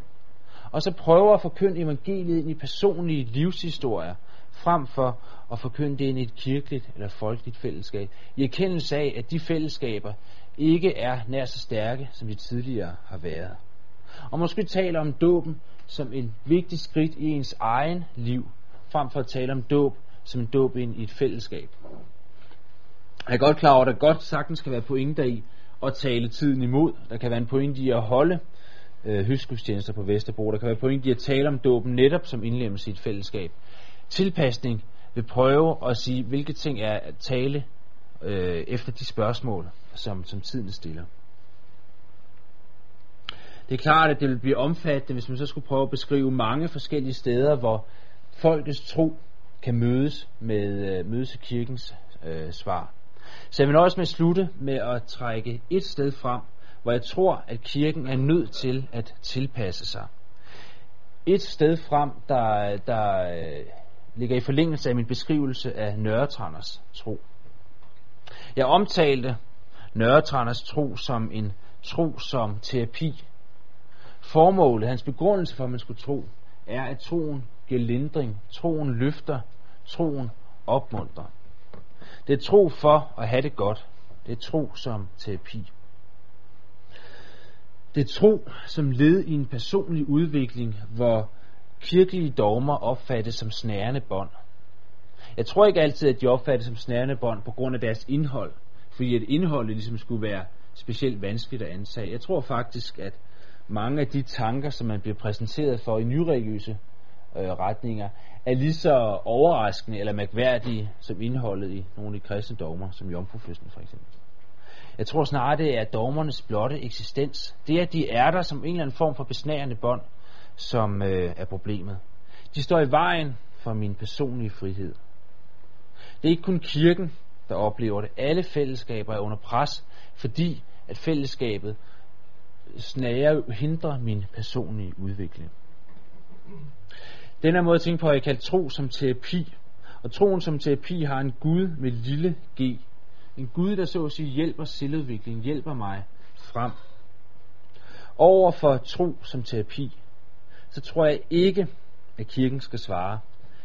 Speaker 2: Og så prøver at forkynde evangeliet ind i personlige livshistorier, frem for at forkynde det ind i et kirkeligt eller folkeligt fællesskab. I erkendelse af, at de fællesskaber ikke er nær så stærke, som de tidligere har været. Og måske taler om dåben som en vigtig skridt i ens egen liv, frem for at tale om dåb som en dåb ind i et fællesskab. Jeg er godt klar over, at der godt sagtens kan være pointer i at tale tiden imod. Der kan være en pointe i at holde øh, høstgudstjenester på Vesterbro. Der kan være pointe i at tale om dåben netop som indlemmelse i et fællesskab. Tilpasning vil prøve at sige, hvilke ting er at tale øh, efter de spørgsmål, som, som tiden stiller. Det er klart, at det vil blive omfattende, hvis man så skulle prøve at beskrive mange forskellige steder, hvor folkets tro kan mødes med øh, mødes i kirkens øh, svar. Så jeg vil også med at slutte med at trække et sted frem, hvor jeg tror, at kirken er nødt til at tilpasse sig. Et sted frem, der, der øh, ligger i forlængelse af min beskrivelse af Nørretranders tro. Jeg omtalte Nørretranders tro som en tro som terapi. Formålet, hans begrundelse for, at man skulle tro, er, at troen giver lindring, troen løfter, troen opmuntrer. Det er tro for at have det godt. Det er tro som terapi. Det er tro som led i en personlig udvikling, hvor kirkelige dogmer opfattes som snærende bånd. Jeg tror ikke altid, at de opfattes som snærende bånd på grund af deres indhold, fordi at indholdet ligesom skulle være specielt vanskeligt at ansage. Jeg tror faktisk, at mange af de tanker, som man bliver præsenteret for i nyreligiøse øh, retninger, er lige så overraskende eller mærkværdige som indholdet i nogle af de kristne dogmer, som jomfrufødslen for eksempel. Jeg tror snarere, det er dogmernes blotte eksistens. Det er, at de er der som en eller anden form for besnærende bånd, som øh, er problemet. De står i vejen for min personlige frihed. Det er ikke kun kirken, der oplever det. Alle fællesskaber er under pres, fordi at fællesskabet snager hindrer min personlige udvikling. Den her måde at tænke på, at jeg kalder tro som terapi. Og troen som terapi har en Gud med lille g. En Gud, der så at sige hjælper selvudviklingen, hjælper mig frem. Over for tro som terapi, så tror jeg ikke, at kirken skal svare,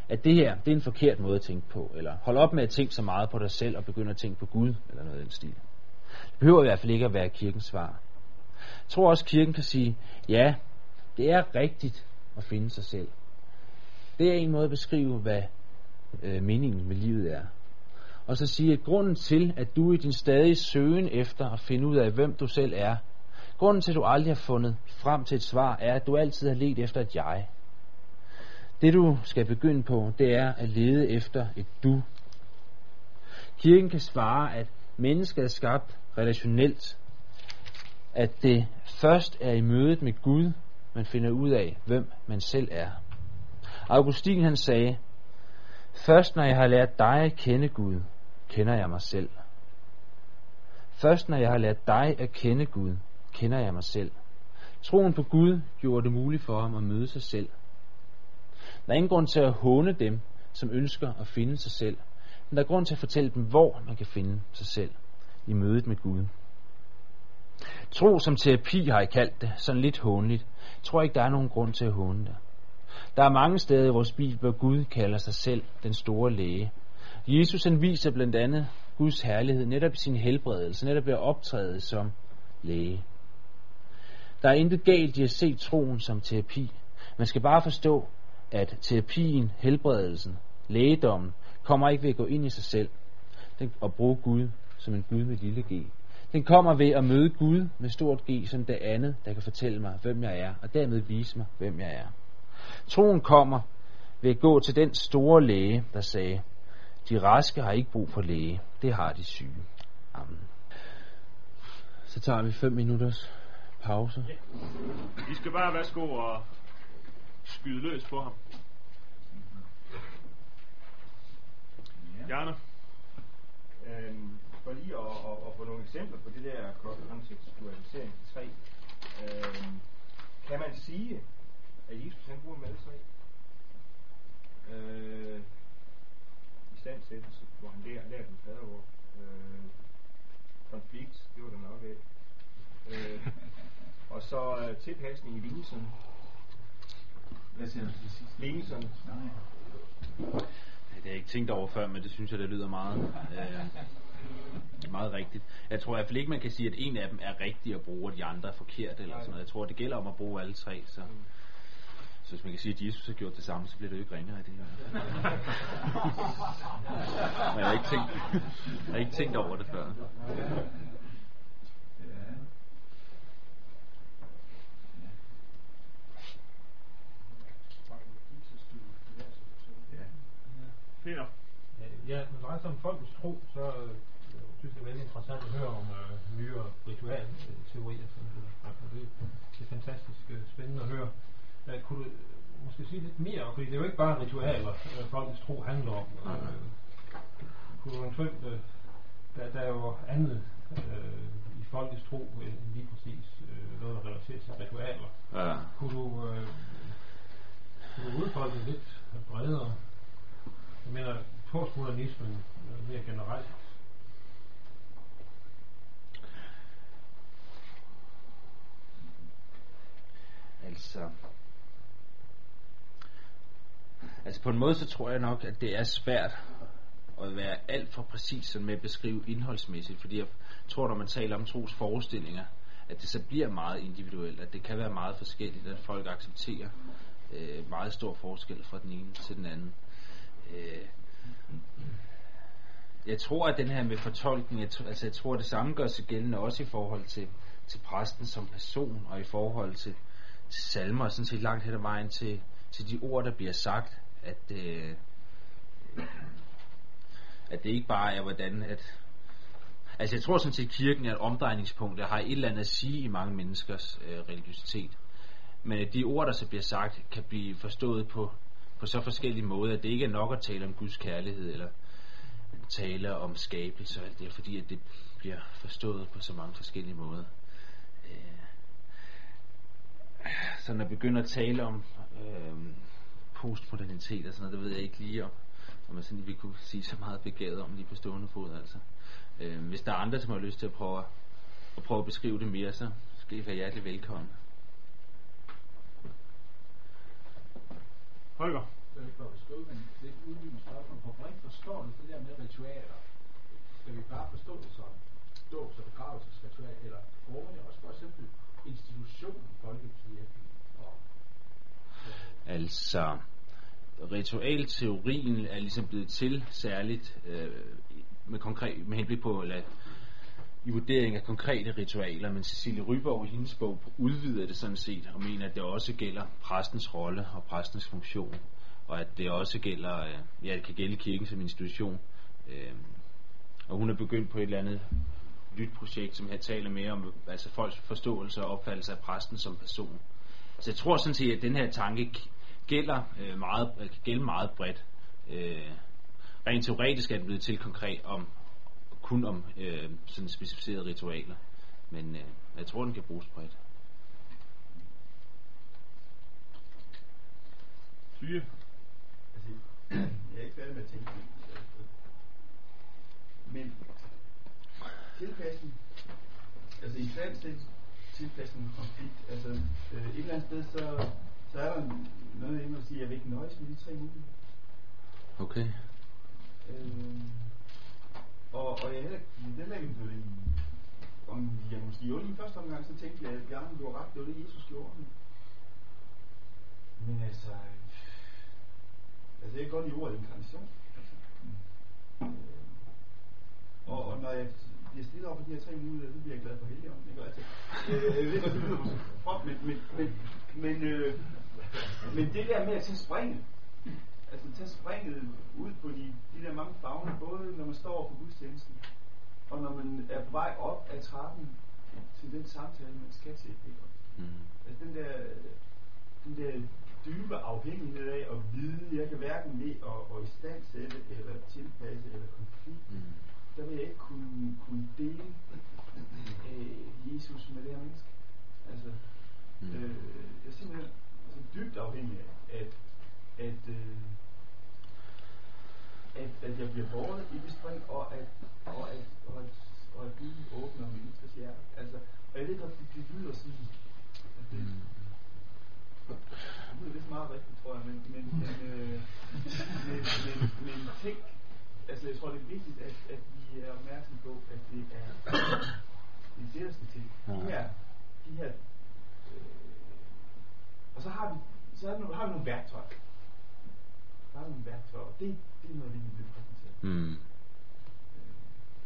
Speaker 2: at det her det er en forkert måde at tænke på, eller hold op med at tænke så meget på dig selv og begynde at tænke på Gud, eller noget i den stil. Det behøver i hvert fald ikke at være kirkens svar. Jeg tror også, at kirken kan sige, ja, det er rigtigt at finde sig selv. Det er en måde at beskrive, hvad øh, meningen med livet er. og så sige, at grunden til, at du i din stadige søgen efter at finde ud af, hvem du selv er, grunden til, at du aldrig har fundet frem til et svar, er, at du altid har let efter et jeg. Det du skal begynde på, det er at lede efter et du. Kirken kan svare, at mennesket er skabt relationelt, at det først er i mødet med Gud, man finder ud af, hvem man selv er. Augustin han sagde, Først når jeg har lært dig at kende Gud, kender jeg mig selv. Først når jeg har lært dig at kende Gud, kender jeg mig selv. Troen på Gud gjorde det muligt for ham at møde sig selv. Der er ingen grund til at håne dem, som ønsker at finde sig selv, men der er grund til at fortælle dem, hvor man kan finde sig selv i mødet med Gud. Tro som terapi har jeg kaldt det, sådan lidt hånligt. Jeg tror ikke, der er nogen grund til at håne det. Der er mange steder i vores Bibel, hvor Gud kalder sig selv den store læge. Jesus han viser blandt andet Guds herlighed netop i sin helbredelse, netop ved at optræde som læge. Der er intet galt i at se troen som terapi. Man skal bare forstå, at terapien, helbredelsen, lægedommen, kommer ikke ved at gå ind i sig selv og bruge Gud som en Gud med lille g. Den kommer ved at møde Gud med stort G som det andet, der kan fortælle mig, hvem jeg er, og dermed vise mig, hvem jeg er. Troen kommer ved at gå til den store læge, der sagde, de raske har ikke brug for læge, det har de syge. Amen. Så tager vi fem minutters pause. Ja.
Speaker 1: Vi skal bare værsgo og skyde løs på ham. Gerne.
Speaker 3: Øhm, for lige at, at, at få nogle eksempler på det der kontekstualisering til tre, øhm, kan man sige, at Jesus han bruger med alle tre? Øh, I standsættelse, hvor han lærer, lærer den fader hvor øh, konflikt, det var der nok af. Øh, og så øh, tilpasning i lignelsen.
Speaker 4: Hvad siger du til sidst?
Speaker 3: Lignelsen.
Speaker 4: Nej.
Speaker 2: Det har jeg ikke tænkt over før, men det synes jeg, det lyder meget, øh, meget rigtigt. Jeg tror i hvert fald ikke, man kan sige, at en af dem er rigtig at bruge, og de andre er forkert. Eller sådan noget. Jeg tror, det gælder om at bruge alle tre. Så. Så hvis man kan sige, at Jesus har gjort det samme, så bliver det jo ikke ringere af det her. Men jeg har ikke tænkt, jeg har ikke tænkt over det før.
Speaker 1: Peter.
Speaker 5: Ja, når det drejer sig om folkets tro, så øh, synes jeg, det er vældig interessant at høre om øh, nyere ritualteorier. Det, det er fantastisk øh, spændende at høre. Øh, kunne du måske sige lidt mere, fordi det er jo ikke bare ritualer, øh, folkets tro handler om. Øh, kunne du eventuelt, øh, der, der er jo andet øh, i folkets tro end lige præcis øh, noget, der relaterer til ritualer.
Speaker 2: Ja.
Speaker 5: Kunne du, øh, kunne du udfolde det lidt bredere? Jeg mener, postmodernismen øh, mere generelt.
Speaker 2: Altså, altså på en måde så tror jeg nok, at det er svært at være alt for præcis sådan med at beskrive indholdsmæssigt, fordi jeg tror, når man taler om tros forestillinger, at det så bliver meget individuelt, at det kan være meget forskelligt, at folk accepterer øh, meget stor forskel fra den ene til den anden. Øh, jeg tror, at den her med fortolkning, jeg, t- altså jeg tror, at det samme gør sig gældende også i forhold til, til præsten som person, og i forhold til, til salmer, og sådan set langt hen ad vejen til, til de ord, der bliver sagt, at, øh, at det ikke bare er, hvordan at... Altså jeg tror sådan set, at kirken er et omdrejningspunkt, der har et eller andet at sige i mange menneskers øh, religiøsitet. Men at de ord, der så bliver sagt, kan blive forstået på, på så forskellige måder, at det ikke er nok at tale om Guds kærlighed, eller tale om skabelse og alt det, fordi at det bliver forstået på så mange forskellige måder. Øh, så når jeg begynder at tale om øh, postmodernitet og sådan noget, det ved jeg ikke lige om, om jeg sådan vi kunne sige så meget begavet om lige på stående fod. Altså. Øh, hvis der er andre, som har lyst til at prøve, at prøve at beskrive det mere, så skal I være hjertelig velkommen.
Speaker 1: Holger.
Speaker 4: Det er ikke for at beskrive, men det er uddybende spørgsmål. Hvor bredt forstår du det der med ritualer? Skal vi bare forstå det som dåbs- og begravelsesritual, eller bruger også for eksempel institutionen folkekirken? Og,
Speaker 2: Altså, ritualteorien er ligesom blevet til særligt øh, med, konkret, med henblik på, eller i vurdering af konkrete ritualer, men Cecilie Ryborg i hendes bog udvider det sådan set, og mener, at det også gælder præstens rolle og præstens funktion, og at det også gælder, øh, ja, det kan gælde kirken som institution. Øh, og hun er begyndt på et eller andet nyt projekt, som her taler mere om altså folks forståelse og opfattelse af præsten som person. Så jeg tror sådan set, at den her tanke gælder øh, meget, kan gælde meget bredt. Øh, rent teoretisk er den blevet til konkret om kun om øh, sådan specificerede ritualer. Men øh, jeg tror, den kan bruges bredt.
Speaker 1: Syge.
Speaker 6: Altså, jeg er ikke færdig med at tænke. Men tilpasning, altså i stand tilpasning og konflikt, altså øh, et eller andet sted, så, så er der noget, jeg vil sige, jeg vil ikke nøjes med de tre muligheder.
Speaker 2: Okay.
Speaker 6: Øh, og, og jeg er heller den er ikke blevet om jeg måske gjorde i første omgang, så tænkte jeg, at Bjarne, du har ret, det var det, Jesus gjorde. Men altså, altså jeg kan godt lide ordet inkarnation. Altså. Øh, og, og når jeg bliver stillet over for de her tre muligheder, så bliver jeg glad for Helligånden. Ikke? Altså, øh, jeg ved godt, det lyder men, men, men, men, øh, men det der med at tage springet, altså tage springet ud på de, de der mange fagne, både når man står på gudstjenesten, og når man er på vej op ad trappen til den samtale, man skal til. Ikke? Mm. Altså den der, den der dybe afhængighed af at vide, jeg kan hverken ved at, at istandsætte, eller tilpasse, eller konflikt, mm. Der vil jeg ikke kunne, kunne dele øh, Jesus med det her menneske. Altså, mm. øh, jeg er simpelthen altså, dybt afhængig af, at, at øh, at, at jeg bliver båret i spring, og at, og at, og at, og at Gud åbner menneskers hjerte. Altså, og jeg ved godt, det, det lyder sådan, at det, mm. det lyder lidt meget rigtigt, tror jeg, men, men, men, øh, men, men, men tænk, altså jeg tror, det er vigtigt, at, at vi er opmærksom på, at det er det der skal til. De her, de her øh, og så har vi, så har vi, har vi nogle værktøjer. Der er nogle værktøjer, og det, det er noget, vi bliver præsenteret. Mm. Øh,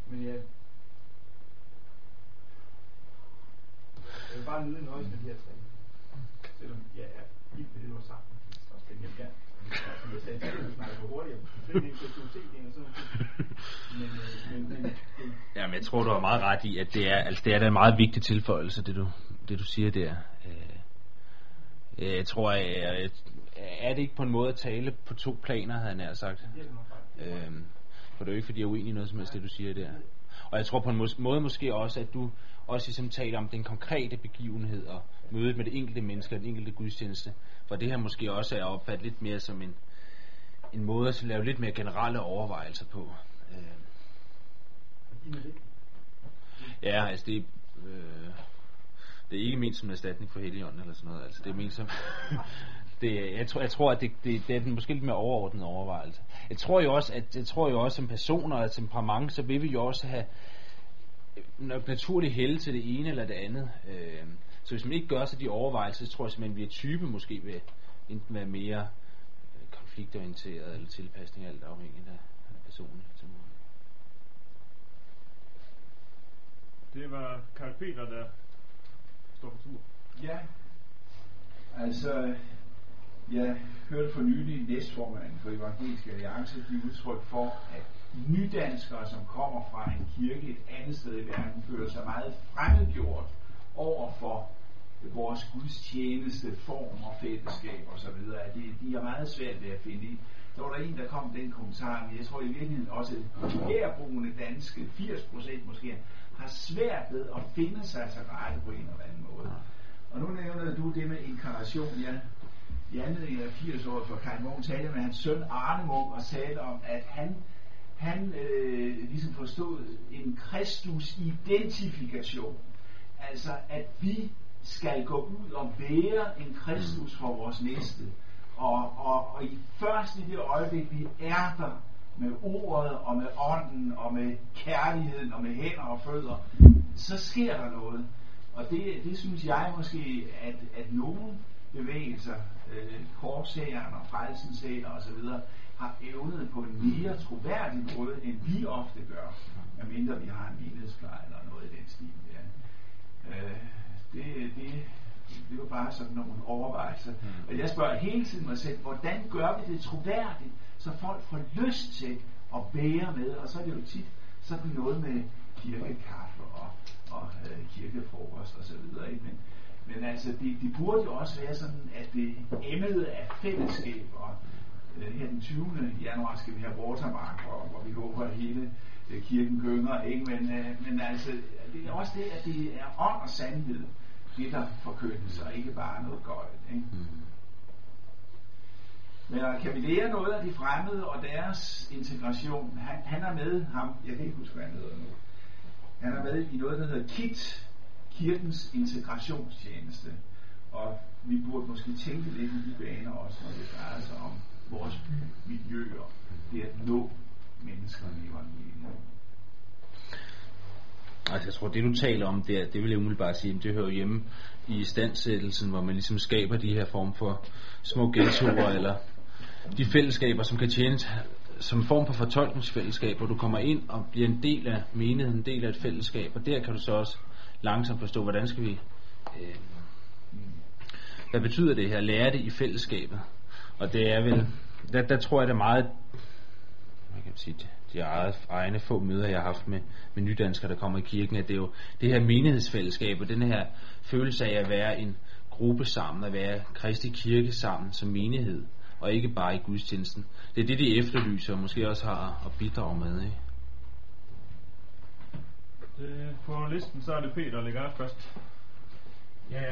Speaker 6: men jeg, jeg vil bare nyde nøjes med de her tre. Selvom jeg er vildt med det, du har sagt. Den jeg kan. Som jeg sagde, så for hurtigt. Er ikke så og sådan men, øh, men, men,
Speaker 2: Jamen, jeg tror, du har meget ret i, at det er, altså, det er en meget vigtig tilføjelse, det du, det du siger der. Øh, jeg tror, at, er det ikke på en måde at tale på to planer, havde han nær sagt. Øhm, for det er jo ikke, fordi jeg er uenig i noget som helst, det du siger der. Og jeg tror på en måde måske også, at du også ligesom taler om den konkrete begivenhed og mødet med det enkelte menneske og den enkelte gudstjeneste. For det her måske også er opfattet lidt mere som en, en måde at lave lidt mere generelle overvejelser på. Øh. Ja, altså det, øh, det er ikke ment som en erstatning for Helligånden eller sådan noget. Altså det er ment som, det, jeg, tror, jeg tror, at det, det, det er den måske lidt mere overordnede overvejelse. Jeg tror jo også, at jeg tror jo også som personer og temperament, så vil vi jo også have naturlig hælde til det ene eller det andet. Øh, så hvis man ikke gør sig de overvejelser, så tror jeg simpelthen, at vi er type måske vil enten være mere øh, konfliktorienteret eller tilpasning, alt afhængigt af, af personen.
Speaker 1: Det var Karl Peter, der står for tur.
Speaker 7: Ja, altså jeg hørte for nylig næstformanden for Evangelisk Alliance give udtryk for, at nydanskere, som kommer fra en kirke et andet sted i verden, føler sig meget fremmedgjort over for vores gudstjeneste, form og fællesskab osv. At de, de er meget svært ved at finde i. Så var der en, der kom med den kommentar, men jeg tror i virkeligheden også, at herboende danske, 80% måske, har svært ved at finde sig så rette på en eller anden måde. Og nu nævner du det med inkarnation, ja i anledning af 80 år for Kai Munk talte med hans søn Arne Munk og talte om, at han, han øh, ligesom forstod en Kristus-identifikation. Altså, at vi skal gå ud og være en Kristus for vores næste. Og, og, og i først i det øjeblik, vi er der med ordet og med ånden og med kærligheden og med hænder og fødder, så sker der noget. Og det, det synes jeg måske, at, at nogen bevægelser, øh, korshæren og frelsens og så videre, har evnet på en mere troværdig måde, end vi ofte gør, medmindre vi har en menighedspleje eller noget i den stil der. Øh, det, det, det var bare sådan nogle overvejelser. Og jeg spørger hele tiden mig selv, hvordan gør vi det troværdigt, så folk får lyst til at bære med, og så er det jo tit sådan noget med kirkekaffe og, og øh, kirkefrokost og så videre. Ikke? Men, men altså, det, det burde jo også være sådan, at det emmede af fællesskab, og øh, her den 20. januar skal vi have Watermark, hvor, hvor vi håber, at hele øh, kirken gynger, ikke? Men, øh, men altså, det er også det, at det er ånd og sandhed, det der forkyndes, og ikke bare noget godt. Ikke? Men øh, kan vi lære noget af de fremmede og deres integration? Han, han er med, ham, jeg kan ikke huske, hvad han hedder nu. Han er med i noget, der hedder KIT, Kirkens Integrationstjeneste. Og vi burde måske tænke lidt i de baner også, når det drejer sig om vores bymiljøer. Det at nå menneskerne i evangeliet.
Speaker 2: Altså jeg tror, det du taler om der, det vil jeg umiddelbart sige, det hører hjemme i standsættelsen, hvor man ligesom skaber de her form for små ghettoer, eller de fællesskaber, som kan tjene som form for fortolkningsfællesskab, hvor du kommer ind og bliver en del af menigheden, en del af et fællesskab, og der kan du så også langsomt forstå, hvordan skal vi, øh, hvad betyder det her, lære det i fællesskabet. Og det er vel, der, der tror jeg, det er meget, kan man sige, de eget, egne få møder, jeg har haft med, med nydanskere, der kommer i kirken, at det er jo det her menighedsfællesskab, og den her følelse af at være en gruppe sammen, at være Kristi kirke sammen som menighed, og ikke bare i gudstjenesten. Det er det, de efterlyser, og måske også har at bidrage med. Ikke?
Speaker 1: På listen, så er det Peter Legard først.
Speaker 5: Ja,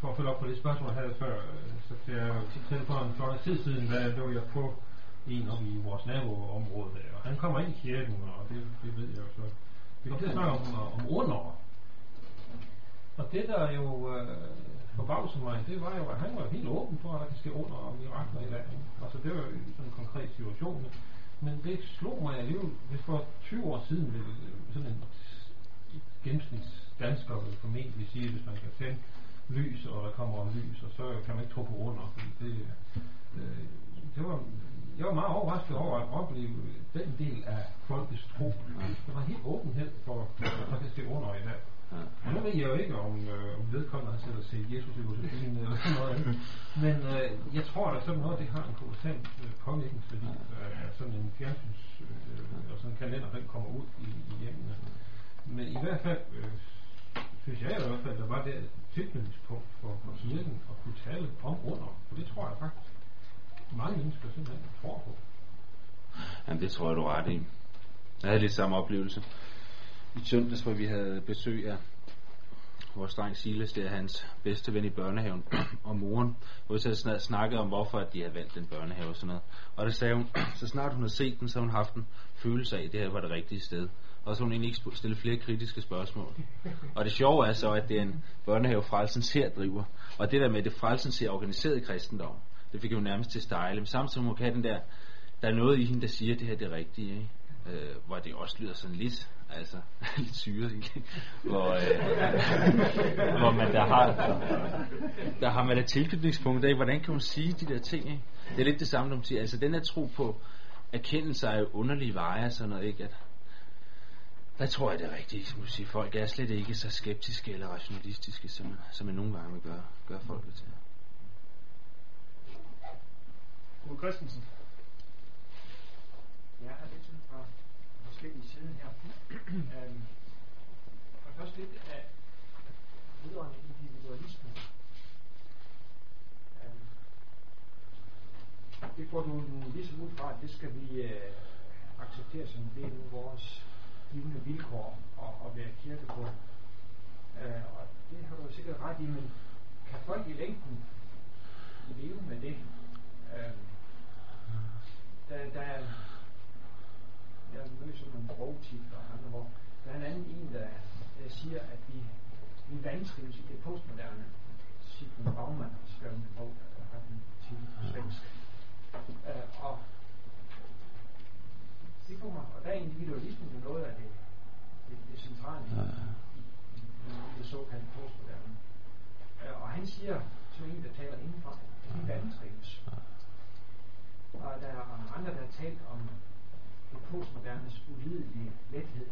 Speaker 5: for at følge op på det spørgsmål, jeg havde før, øh, så kan jeg jo tænke på en flot tid siden, der lå jeg på en om i vores naboområde der, og han kommer ind i kirken, og det, det ved jeg jo så. Vi kom til at snakke om, om under. Og det der jo øh, forbavsede mig, det var jo, at han var helt åben for, at der kan ske under og mirakler i landet. Altså det var jo sådan en konkret situation. Men det slog mig alligevel, hvis for 20 år siden ville sådan en gennemsnitsdansker vil formentlig sige, hvis man kan tænde lys, og der kommer lys, og så kan man ikke tro på under, fordi det, øh, det var, jeg var meget overrasket over at opleve den del af folkets tro. Der var helt åbenhed for, at der kan ske under i dag. Og nu ved jeg jo ikke, om, øh, om vedkommende har siddet og set Jesus i Josefine eller sådan noget andet. Men øh, jeg tror, at sådan noget, det har en kolossal øh, påvirkningsværdi. Øh, sådan en fjernsyns, øh, og sådan en kalender, den kommer ud i, i hjemmene. Men i hvert fald, øh, synes jeg i hvert fald, der var det tilknytningspunkt for, for kirken at kunne tale om under. For det tror jeg faktisk, mange mennesker simpelthen tror på.
Speaker 2: Jamen det tror jeg, du er ret i. Jeg havde lidt samme oplevelse i søndags, hvor vi havde besøg af vores dreng Silas, det er hans bedste ven i børnehaven, og moren, hvor vi så snakkede om, hvorfor de havde valgt den børnehave og sådan noget. Og det sagde hun, så snart hun havde set den, så havde hun haft en følelse af, at det her var det rigtige sted. Og så hun egentlig ikke stille flere kritiske spørgsmål. Og det sjove er så, at det er en børnehave, frelsens her driver. Og det der med, at det frelsens her organiseret kristendom, det fik jo nærmest til style. Men samtidig må have den der, der er noget i hende, der siger, at det her det er rigtigt. Ikke? Øh, hvor det også lyder sådan lidt altså lidt syret ikke? hvor, øh, hvor man der har der har man et tilknytningspunkt af hvordan kan hun sige de der ting ikke? det er lidt det samme som siger altså den her tro på erkendelse af underlige veje og sådan noget ikke at der tror jeg det er rigtigt som sige. folk er slet ikke så skeptiske eller rationalistiske som, som man nogle gange vil gøre, gøre folk til
Speaker 1: Uwe Christensen
Speaker 8: Ja, er lidt sådan fra forskellige sider her. øhm, og først lidt af vedrørende individualisme. Øhm, det går du ligesom ud fra, at det skal vi øh, acceptere som det er af vores givende vilkår at, at være kirke på. Øh, og det har du sikkert ret i, men kan folk i længden leve med det? Øh, der, der, jeg mødte sådan nogle sprogtitler og andre, hvor der er en anden en, der, der siger, at vi, vi vantrives i det postmoderne. Sigmund Baumann har skrevet en bog, der har den til på svensk. Uh, og det kommer, og der er individualismen jo noget af det, det, det centrale i, i, i det såkaldte postmoderne. Uh, og han siger, som en, der taler indenfor, at vi vantrives. Og der er andre, der har talt om det postmodernes ulidelige lethed.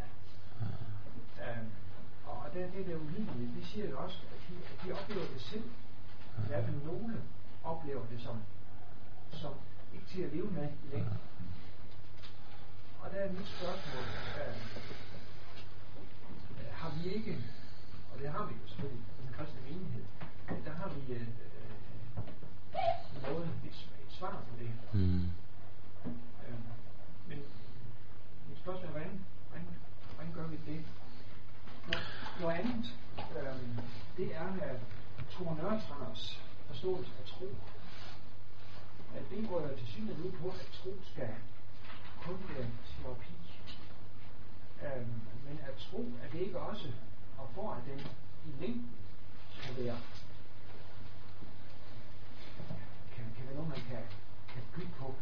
Speaker 8: Øhm, og det, det der ulidelige, de siger jo også, at de, at de oplever det selv. I hvert fald nogle oplever det som, som ikke til at leve med i længden. Og der er mit spørgsmål. Øh, har vi ikke, og det har vi jo selvfølgelig den kristne menighed, der har vi øh, øh, noget, et, et svar på det.
Speaker 2: Mm.
Speaker 8: Øh, men mit spørgsmål er, hvordan, hvordan, hvordan gør vi det? Noget, noget andet, øh, det er øh, Thor Nørretranders forståelse af tro. At det går jo til synlighed ud på, at tro skal kun være terapi. Øh, men at tro, at det ikke også, og for at den i længden skal være kan, kan være noget, man kan, kan bygge på.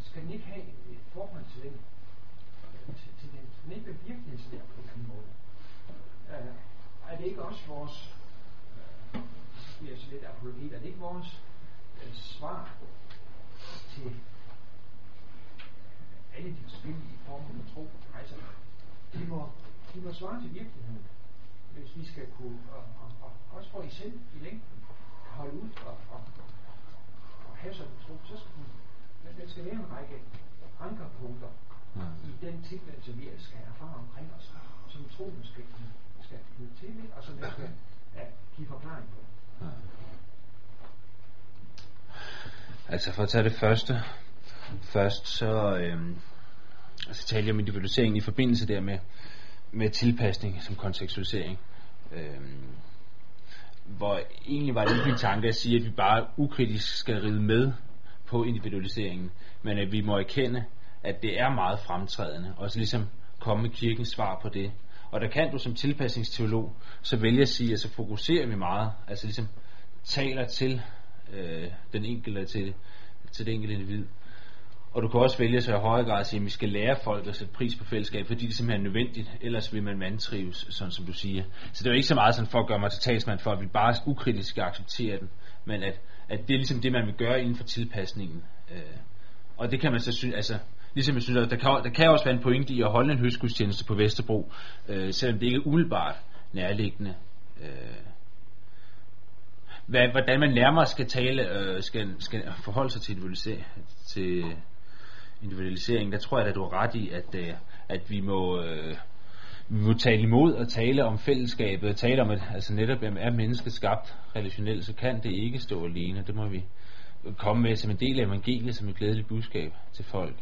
Speaker 8: Skal den ikke have et forhold til den, til, til den, skal den ikke være virkelighedsnær på en anden måde? Uh, er det ikke også vores, uh, så bliver så lidt apologi, er det ikke vores uh, svar til alle de forskellige former for tro? Altså, de må, de må svare til virkeligheden, hvis vi skal kunne, og, og, og også for I selv i længden, holde ud og, og, og have sådan en tro, så skal den, den skal være en række ankerpunkter
Speaker 2: Ja.
Speaker 8: i den tilværelse, vi skal erfare omkring os, som troen skal, skal knytte til, ikke? og som den skal ja, give forklaring på.
Speaker 2: Altså for at tage det første først, så øhm, altså talte jeg om individualisering i forbindelse der med, med tilpasning som kontekstualisering. Øhm, hvor egentlig var det ikke min tanke at sige, at vi bare ukritisk skal ride med på individualiseringen, men at vi må erkende, at det er meget fremtrædende, og så ligesom komme med kirkens svar på det. Og der kan du som tilpasningsteolog så vælge at sige, at så fokuserer vi meget, altså ligesom taler til øh, den enkelte, til, til det enkelte individ. Og du kan også vælge så i højere grad at sige, at vi skal lære folk at sætte pris på fællesskab, fordi det simpelthen er nødvendigt, ellers vil man vandtrives, sådan som du siger. Så det er jo ikke så meget sådan for at gøre mig til talsmand for, at vi bare ukritisk skal acceptere den, men at, at det er ligesom det, man vil gøre inden for tilpasningen. Øh, og det kan man så synes, altså, ligesom jeg synes, at der kan, der kan også være en pointe i at holde en høstgudstjeneste på Vesterbro, øh, selvom det ikke er umiddelbart nærliggende. Øh, hvad, hvordan man nærmere skal tale, øh, skal, skal forholde sig til vil se, til individualisering, der tror jeg, at du har ret i, at, øh, at vi må, øh, vi må tale imod og tale om fællesskabet, tale om, at altså netop jamen, er mennesket skabt relationelt, så kan det ikke stå alene. Det må vi komme med som en del af evangeliet, som et glædeligt budskab til folk.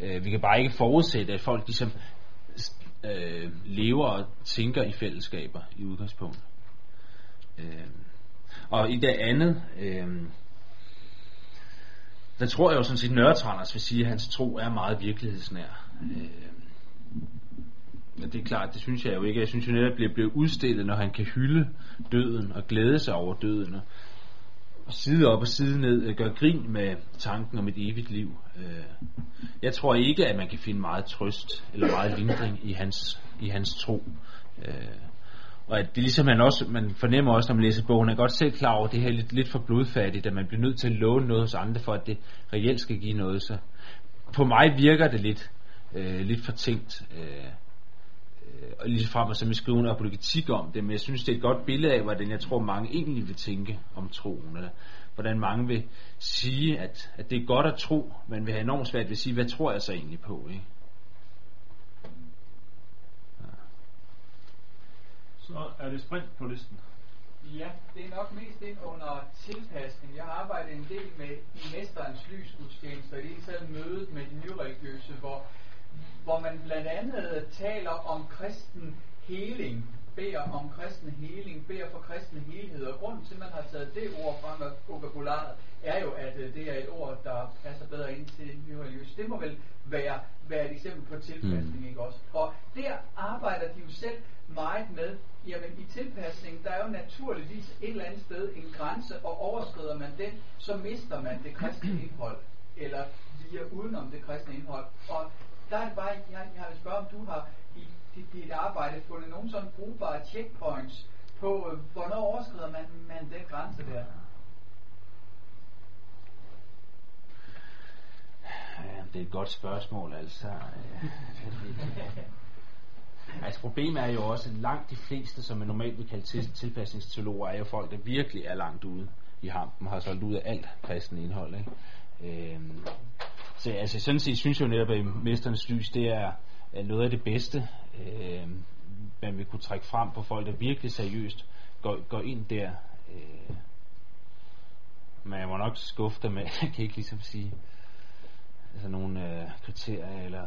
Speaker 2: Øh, vi kan bare ikke forudsætte, at folk ligesom øh, lever og tænker i fællesskaber i udgangspunkt. Øh, og i det andet, øh, der tror jeg jo sådan set, Nørretranders vil sige, at hans tro er meget virkelighedsnær. Øh, men det er klart, det synes jeg jo ikke. Jeg synes jo netop, at det bliver udstillet, når han kan hylde døden og glæde sig over døden. Og side op og side ned øh, gør grin med tanken om et evigt liv. Øh, jeg tror ikke, at man kan finde meget trøst eller meget lindring i hans, i hans tro. Øh, Øh, og at det ligesom man også, man fornemmer også, når man læser bogen, er godt selv klar over, at det her er lidt, lidt for blodfattigt, at man bliver nødt til at låne noget hos andre, for at det reelt skal give noget. Så på mig virker det lidt, øh, lidt for tænkt. Øh, øh, og lige frem, og som jeg skriver en apologetik om det, men jeg synes, det er et godt billede af, hvordan jeg tror, mange egentlig vil tænke om troen, eller hvordan mange vil sige, at, at det er godt at tro, men vil have enormt svært ved at sige, hvad tror jeg så egentlig på, ikke?
Speaker 1: Så er det sprint på listen.
Speaker 9: Ja, det er nok mest ind under tilpasning. Jeg har arbejdet en del med i Mesterens lysgudstjenester, i det hele mødet med de nyreligiøse, hvor, hvor man blandt andet taler om kristen heling, beder om kristen heling, beder for kristen helhed. Og grunden til, at man har taget det ord frem af vokabularet, er jo, at øh, det er et ord, der passer bedre ind til nyreligiøse. Det må vel være, være et eksempel på tilpasning,
Speaker 2: Mm.
Speaker 9: ikke også? Og der arbejder de jo selv meget med, jamen i tilpasning, der er jo naturligvis et eller andet sted en grænse, og overskrider man den, så mister man det kristne indhold, eller via udenom det kristne indhold. Og der er det bare, jeg, jeg vil spørge, om du har dit, dit arbejde fundet nogle sådan brugbare checkpoints på, øh, hvornår overskrider man, man den grænse der?
Speaker 2: Ja, det er et godt spørgsmål, altså. Altså problemet er jo også, at langt de fleste, som man normalt vil kalde til, tilpasningsteologer, er jo folk, der virkelig er langt ude i hampen, har solgt ud af alt kristen indhold. Ikke? Øhm, så altså sådan set synes jeg jo netop, at Mesternes Lys, det er, er noget af det bedste, øh, man vil kunne trække frem på folk, der virkelig seriøst går, går ind der. Øh, men jeg må nok skuffe dem med, jeg kan ikke ligesom sige altså nogle øh, kriterier eller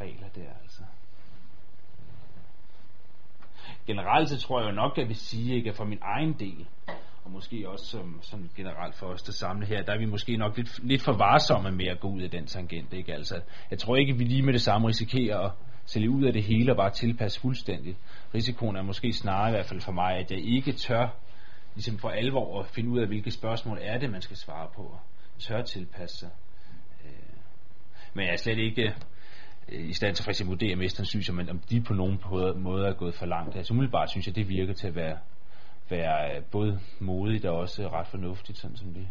Speaker 2: regler der altså. Generelt så tror jeg jo nok, at jeg vil sige, ikke, at for min egen del, og måske også som, som generelt for os, der samle her, der er vi måske nok lidt, lidt for varsomme med at gå ud af den tangent. Ikke? Altså, jeg tror ikke, vi lige med det samme risikerer at sælge ud af det hele og bare tilpasse fuldstændigt. Risikoen er måske snarere i hvert fald for mig, at jeg ikke tør ligesom for alvor at finde ud af, hvilke spørgsmål er det, man skal svare på. Tør tilpasse sig. Øh, men jeg er slet ikke øh, i stand til for eksempel at vurdere mesterens synes, om, om de på nogen måde er gået for langt. Altså umiddelbart synes jeg, det virker til at være, være øh, både modigt og også ret fornuftigt, sådan som de,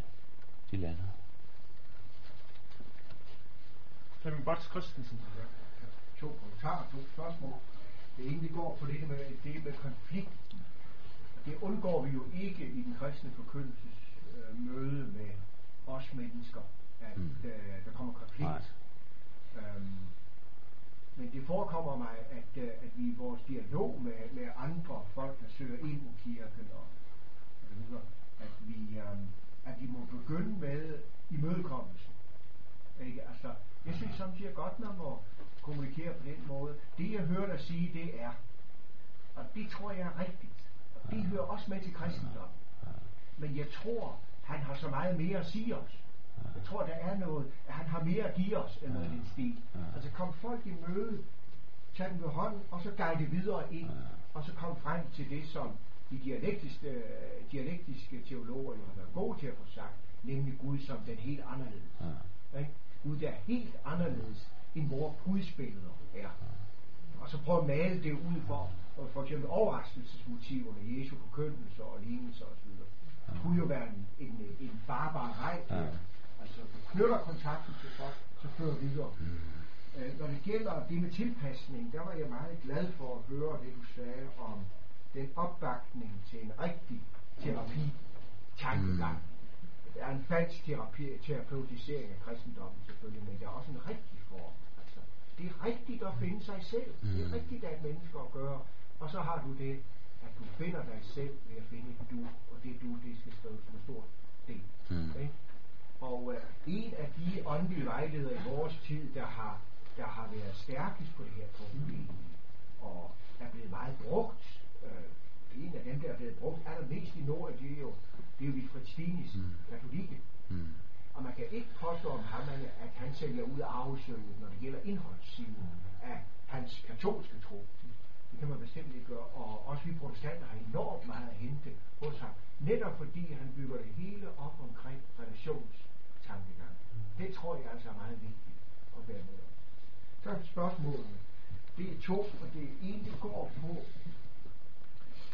Speaker 2: de lander.
Speaker 1: Flemming Bots Christensen.
Speaker 10: Ja, to kommentarer, to spørgsmål. Det ene det går på det med, det med konflikten. Det undgår vi jo ikke i den kristne forkyndelses øh, møde med os mennesker, at
Speaker 2: Mm.
Speaker 10: øh, der kommer konflikt. Øhm, men det forekommer mig, at, øh, at vi i vores dialog med, med andre folk, der søger ind i kirken og, og videre, at vi, øhm, at vi må begynde med imødekommelsen. Ikke? Altså, jeg synes samtidig godt, man må kommunikere på den måde. Det jeg hører dig sige, det er, og det tror jeg er rigtigt, og det hører også med til kristendommen. Men jeg tror, han har så meget mere at sige os. Jeg tror, der er noget, at han har mere at give os, end noget i den stil. Altså kom folk i møde, tag dem ved hånden, og så guide videre ind, og så kom frem til det, som de dialektiske, øh, dialektiske teologer jo har været gode til at få sagt, nemlig Gud som den helt anderledes. Ikke? Gud der er helt anderledes, end vores gudsbilleder er. Og så prøve at male det ud for, for, for eksempel overraskelsesmotiverne, Jesu forkyndelse og lignelser osv. Det kunne jo være en, en, en farbar vej.
Speaker 2: Ja.
Speaker 10: Altså, knytter kontakten til folk, så fører videre.
Speaker 2: Mm.
Speaker 10: Øh, når det gælder det med tilpasning, der var jeg meget glad for at høre det, du sagde om den opbakning til en rigtig terapi tankegang. Der er en falsk terapi, terapeutisering af kristendommen selvfølgelig, men der er også en rigtig form. Altså, det er rigtigt at finde sig selv. Det er
Speaker 2: Mm.
Speaker 10: rigtigt at mennesker at gøre. Og så har du det, at du finder dig selv ved at finde et du, og det du, det skal skrives som en stor del.
Speaker 2: Mm.
Speaker 10: Ikke? Og øh, en af de åndelige vejledere i vores tid, der har, der har været stærkest på det her punkt, og er blevet meget brugt, øh, en af dem, der er blevet brugt allermest i Norden, det er jo, det er jo Wilfred Stinis,
Speaker 2: Mm.
Speaker 10: katolikke.
Speaker 2: Mm.
Speaker 10: Og man kan ikke påstå om ham, at han sælger ud af arvesølvet, når det gælder indholdssiden af hans katolske tro. Det kan man bestemt ikke gøre. Og også vi protestanter har enormt meget at hente hos ham. Netop fordi han bygger det hele op omkring relationstankegang. Det tror jeg altså er meget vigtigt at være med om. Så er spørgsmålene. Det er to, og det ene det går på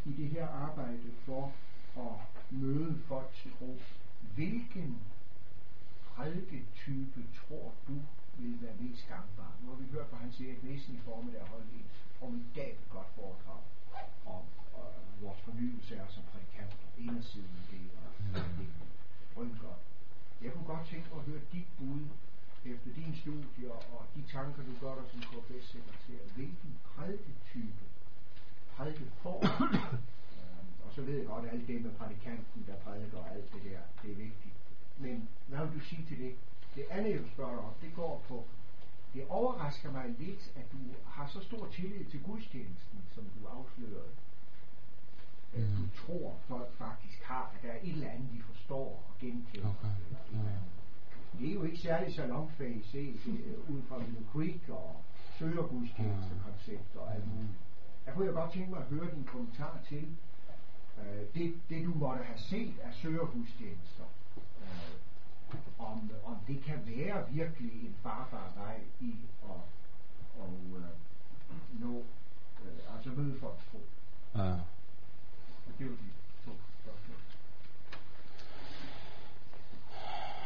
Speaker 10: i det her arbejde for at møde folks tro. Hvilken prædiketype tror du vil være mest gangbar? Nu har vi hørt han Hans Erik næsten i formiddag holdt et formidabelt godt foredrag om øh, vores fornyelse er som prædikant, indersiden af det, og det rynker. Jeg kunne godt tænke mig at høre dit bud efter dine studier og de tanker, du gør dig som KFS-sekretær. Hvilken prædiketype, prædikeform, øh, og så ved jeg godt alt det med prædikanten, der prædiker og alt det der, det er vigtigt. Men hvad vil du sige til det? Det andet, jeg vil spørge dig om, det går på, det overrasker mig lidt, at du har så stor tillid til gudstjenesten, som du afslørede. At du
Speaker 2: Mm.
Speaker 10: tror, folk faktisk har, at der er et eller andet, de forstår og genkender.
Speaker 2: Okay.
Speaker 10: Andet. Det er jo ikke særlig salonfag set øh, ud fra Middle Creek og søgergudstjenestekoncept og alt muligt. Jeg kunne jo godt tænke mig at høre din kommentar til øh, det, det, du måtte have set af søgergudstjenester. Øh, om, om det kan være virkelig en farbar vej i at og, øh, nå, øh, altså møde folks tro.
Speaker 2: Ja.
Speaker 10: Og det var de to spørgsmål.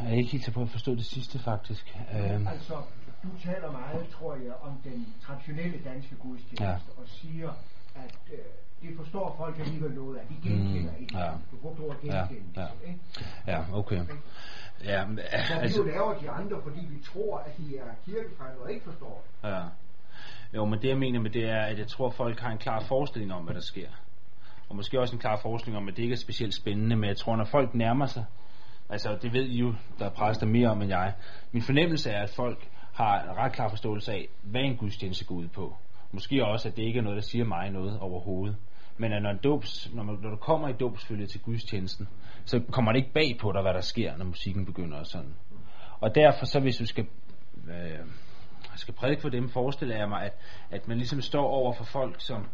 Speaker 2: Jeg er ikke helt så på at forstå det sidste faktisk. Øh,
Speaker 10: Altså, du taler meget, tror jeg, om den traditionelle danske gudstjeneste,
Speaker 2: Ja.
Speaker 10: og siger, at øh, det forstår folk alligevel noget af. De genkender
Speaker 2: Mm,
Speaker 10: ikke.
Speaker 2: ja.
Speaker 10: Du brugte ordet
Speaker 2: Ja,
Speaker 10: genkendelse.
Speaker 2: ja.
Speaker 10: ikke?
Speaker 2: ja, okay. Ja, men,
Speaker 10: Så vi
Speaker 2: altså,
Speaker 10: jo laver de andre, fordi vi tror, at de er kirkefremmede og ikke forstår det.
Speaker 2: Ja. Jo, men det jeg mener med det er, at jeg tror, at folk har en klar forestilling om, hvad der sker. Og måske også en klar forestilling om, at det ikke er specielt spændende, men jeg tror, når folk nærmer sig, altså det ved I jo, der er præster mere om end jeg, min fornemmelse er, at folk har en ret klar forståelse af, hvad en gudstjeneste går ud på. Måske også, at det ikke er noget, der siger mig noget overhovedet. Men at når, en dobs, når, man, når du kommer i dobsfølge til gudstjenesten, så kommer det ikke bag på dig, hvad der sker, når musikken begynder og sådan. Og derfor så, hvis du skal øh, skal prædike for dem, forestiller jeg mig, at, at man ligesom står over for folk, som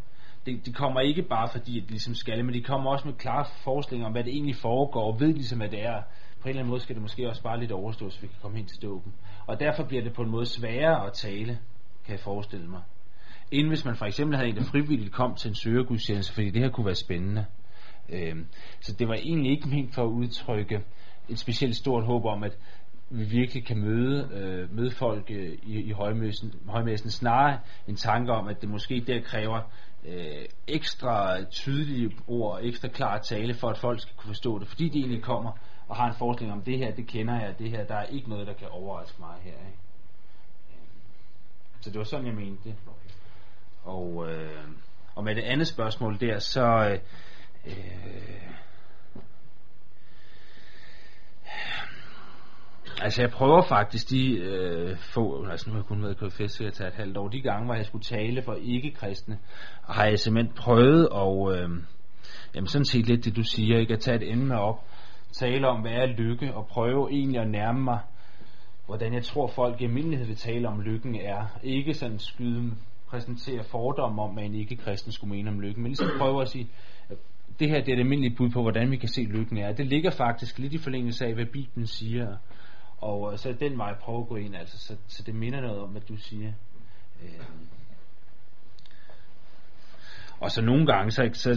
Speaker 2: de, de kommer ikke bare fordi, at de ligesom skal, men de kommer også med klare forestillinger om, hvad det egentlig foregår, og ved ligesom, hvad det er. På en eller anden måde skal det måske også bare lidt overstås, så vi kan komme hen til dåben. Og derfor bliver det på en måde sværere at tale, kan jeg forestille mig. End hvis man for eksempel havde en, der frivilligt kom til en søgergudstjeneste, fordi det her kunne være spændende. Øhm, så det var egentlig ikke ment for at udtrykke et specielt stort håb om, at vi virkelig kan møde, øh, møde folk øh, i, i højmæssen, højmæssen, snarere en tanke om, at det måske der kræver øh, ekstra tydelige ord, ekstra klar tale, for at folk skal kunne forstå det, fordi de egentlig kommer og har en forestilling om, det her, det kender jeg, det her, der er ikke noget, der kan overraske mig her. Ikke? Øhm, så det var sådan, jeg mente det. Og, øh, og med det andet spørgsmål der, så... Øh, Altså jeg prøver faktisk de øh, få, altså nu har jeg kun været i KFS til at tage et halvt år, de gange hvor jeg skulle tale for ikke-kristne, har jeg simpelthen prøvet og øh, jamen sådan set lidt det du siger, ikke? At tage et emne op, tale om hvad er lykke og prøve egentlig at nærme mig, hvordan jeg tror folk i almindelighed vil tale om lykken er, ikke sådan skyde præsentere fordomme om, hvad en ikke-kristen skulle mene om lykken, men ligesom prøve at sige, at det her det er det almindeligt bud på, hvordan vi kan se lykken er. Det ligger faktisk lidt i forlængelse af, hvad Bibelen siger, og øh, så er den vej prøve at gå ind, altså, så, så det minder noget om, hvad du siger. Øh. Og så nogle gange, så, så,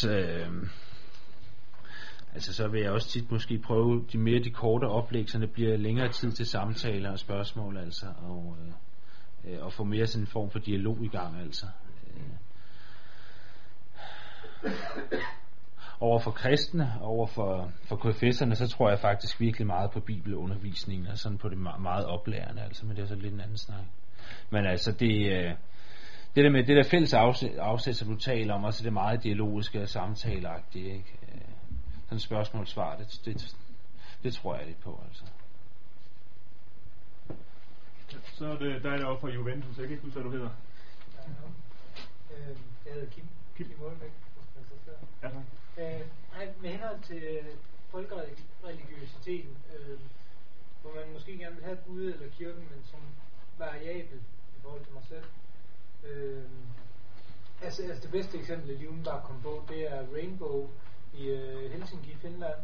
Speaker 2: så øh, altså, så vil jeg også tit måske prøve de mere de korte oplæg, så det bliver længere tid til samtaler og spørgsmål, altså, og, øh, øh, og få mere sådan en form for dialog i gang, altså. Øh. Over for kristne, over for, for KFS'erne, så tror jeg faktisk virkelig meget på bibelundervisningen, og sådan på det meget, meget oplærende, altså, men det er så lidt en anden snak. Men altså, det, øh, det der med det der fælles afsæt, afsæt som du taler om, også det meget dialogiske og samtaleagtige, ikke? Øh, Sådan spørgsmål-svar, det, det, det tror jeg lidt på, altså.
Speaker 1: Så er det dig deroppe fra Juventus. Jeg kan ikke huske, hvad du hedder.
Speaker 11: Øh, jeg hedder Kim.
Speaker 1: Kim.
Speaker 11: Kim Målbæk.
Speaker 1: Ja, tak.
Speaker 11: Øh, nej, med henhold til folkereligiøsiteten, øh, hvor man måske gerne vil have Gud eller kirken, men som variabel i forhold til mig selv. Øh, altså, altså det bedste eksempel, jeg lige umiddelbart kom på, det er Rainbow i øh, Helsinki, Finland,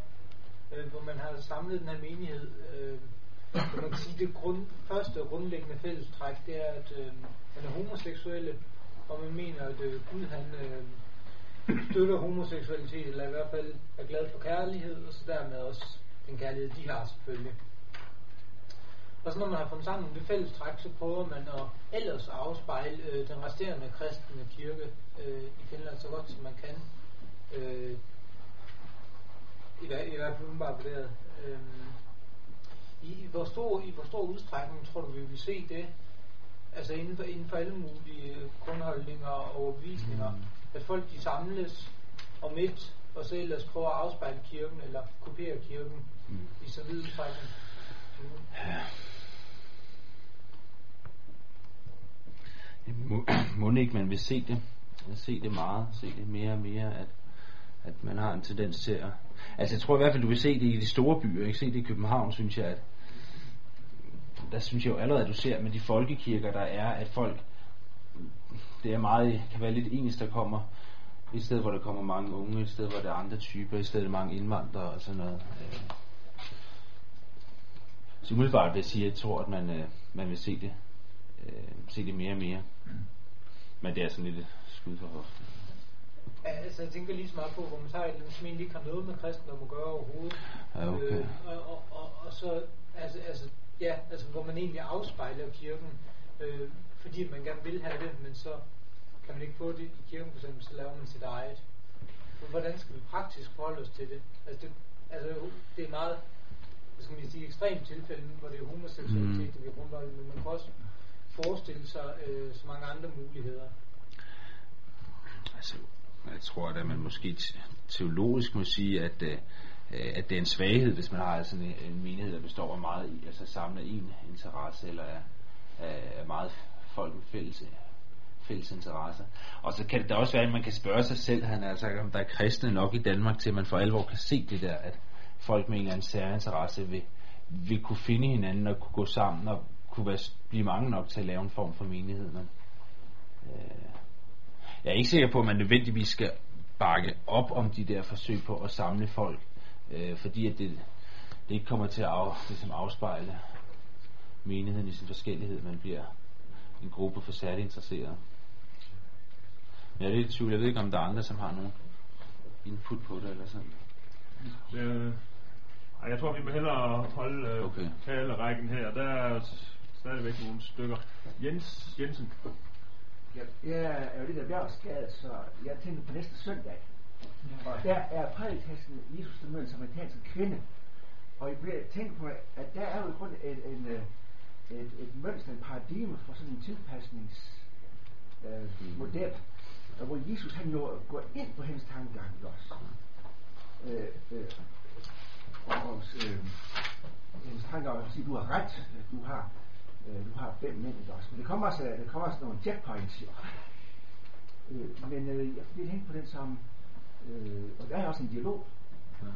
Speaker 11: øh, hvor man har samlet den her menighed. Øh, hvor man kan sige, det grund, første grundlæggende fællestræk, det er, at øh, man er homoseksuelle, og man mener, at øh, Gud han øh, støtter homoseksualitet, eller i hvert fald er glad for kærlighed, og så dermed også den kærlighed, de har selvfølgelig. Og så når man har fundet sammen det fælles træk, så prøver man at ellers afspejle øh, den resterende kristne kirke øh, i Finland så godt som man kan. Øh, i, hver- I hvert fald umiddelbart vurderet. Øh, i, i, hvor stor, I hvor stor udstrækning tror du, vi vil se det? Altså inden for, inden for alle mulige øh, grundholdninger og overbevisninger, mm. at folk de samles om et, og så ellers prøver at afspejle kirken, eller kopiere kirken mm. i så vid udstrækning. som muligt.
Speaker 2: må, må ikke man vil se det vil se det meget se det mere og mere at, at man har en tendens til at altså jeg tror i hvert fald du vil se det i de store byer ikke? Se det i København synes jeg at der synes jeg jo allerede at du ser med de folkekirker der er at folk det er meget kan være lidt ens der kommer. Et sted hvor der kommer mange unge et sted hvor der er andre typer et sted der er mange indvandrere og sådan noget. Øh, så umiddelbart vil jeg sige at jeg tror at man, øh, man vil se det øh, se det mere og mere. Men det er sådan lidt skud for hoften.
Speaker 11: Ja, altså jeg tænker lige så meget på, hvor man tager et som egentlig ikke har noget med kristendom at gøre overhovedet.
Speaker 2: Ja, okay.
Speaker 11: Øh, og, og, og, og så Altså, altså, ja, altså hvor man egentlig afspejler kirken, øh, fordi man gerne vil have det, men så kan man ikke få det i kirken for eksempel, så laver man sit eget. Hvordan skal vi praktisk forholde os til det? Altså det, altså, det er meget, hvad skal man sige, ekstremt tilfælde, hvor det er homoseksualitet, mm. det er grundvold, men man kan også forestille sig øh, så mange andre muligheder.
Speaker 2: Altså, jeg tror, at man måske teologisk må sige, at, øh, øh, at det er en svaghed, hvis man har sådan en, en menighed, der består af meget, altså samler en interesse, eller er, er meget folk med fælles, fælles interesser. Og så kan det da også være, at man kan spørge sig selv, han er, altså, om der er kristne nok i Danmark til, at man for alvor kan se det der, at folk med en eller anden særinteresse vil, vil kunne finde hinanden og kunne gå sammen og kunne være, blive mange nok til at lave en form for menighed. Men, øh, jeg er ikke sikker på, at man nødvendigvis skal bakke op om de der forsøg på at samle folk, øh, fordi at det, det ikke kommer til at af, ligesom afspejle menigheden i sin forskellighed, man bliver en gruppe for særligt interesserede. Men jeg er lidt i tvivl, jeg ved ikke om der er andre, som har nogen input på det eller sådan.
Speaker 1: Øh, jeg tror vi må hellere holde øh, okay. talerækken her. Der er stadigvæk nogle stykker. Jens Jensen.
Speaker 10: Jeg, jeg er jo lidt af bjergskadet, så jeg tænker på næste søndag. Og der er prædikasken Jesus, der møder en samaritansk kvinde. Og jeg bliver tænkt på, at der er jo i grund et, en, øh, et, et mønster, et paradigme for sådan en tilpasningsmodel, øh, hvor Jesus han jo går ind på hendes tankegang også. Øh, øh, og øh, hendes tankegang at du har ret, du har øh, du har fem mænd også. Men det kommer også, der kommer også nogle checkpoints jo. Øh, men øh, jeg vil hænge på den som, øh, og der er også en dialog. Ja.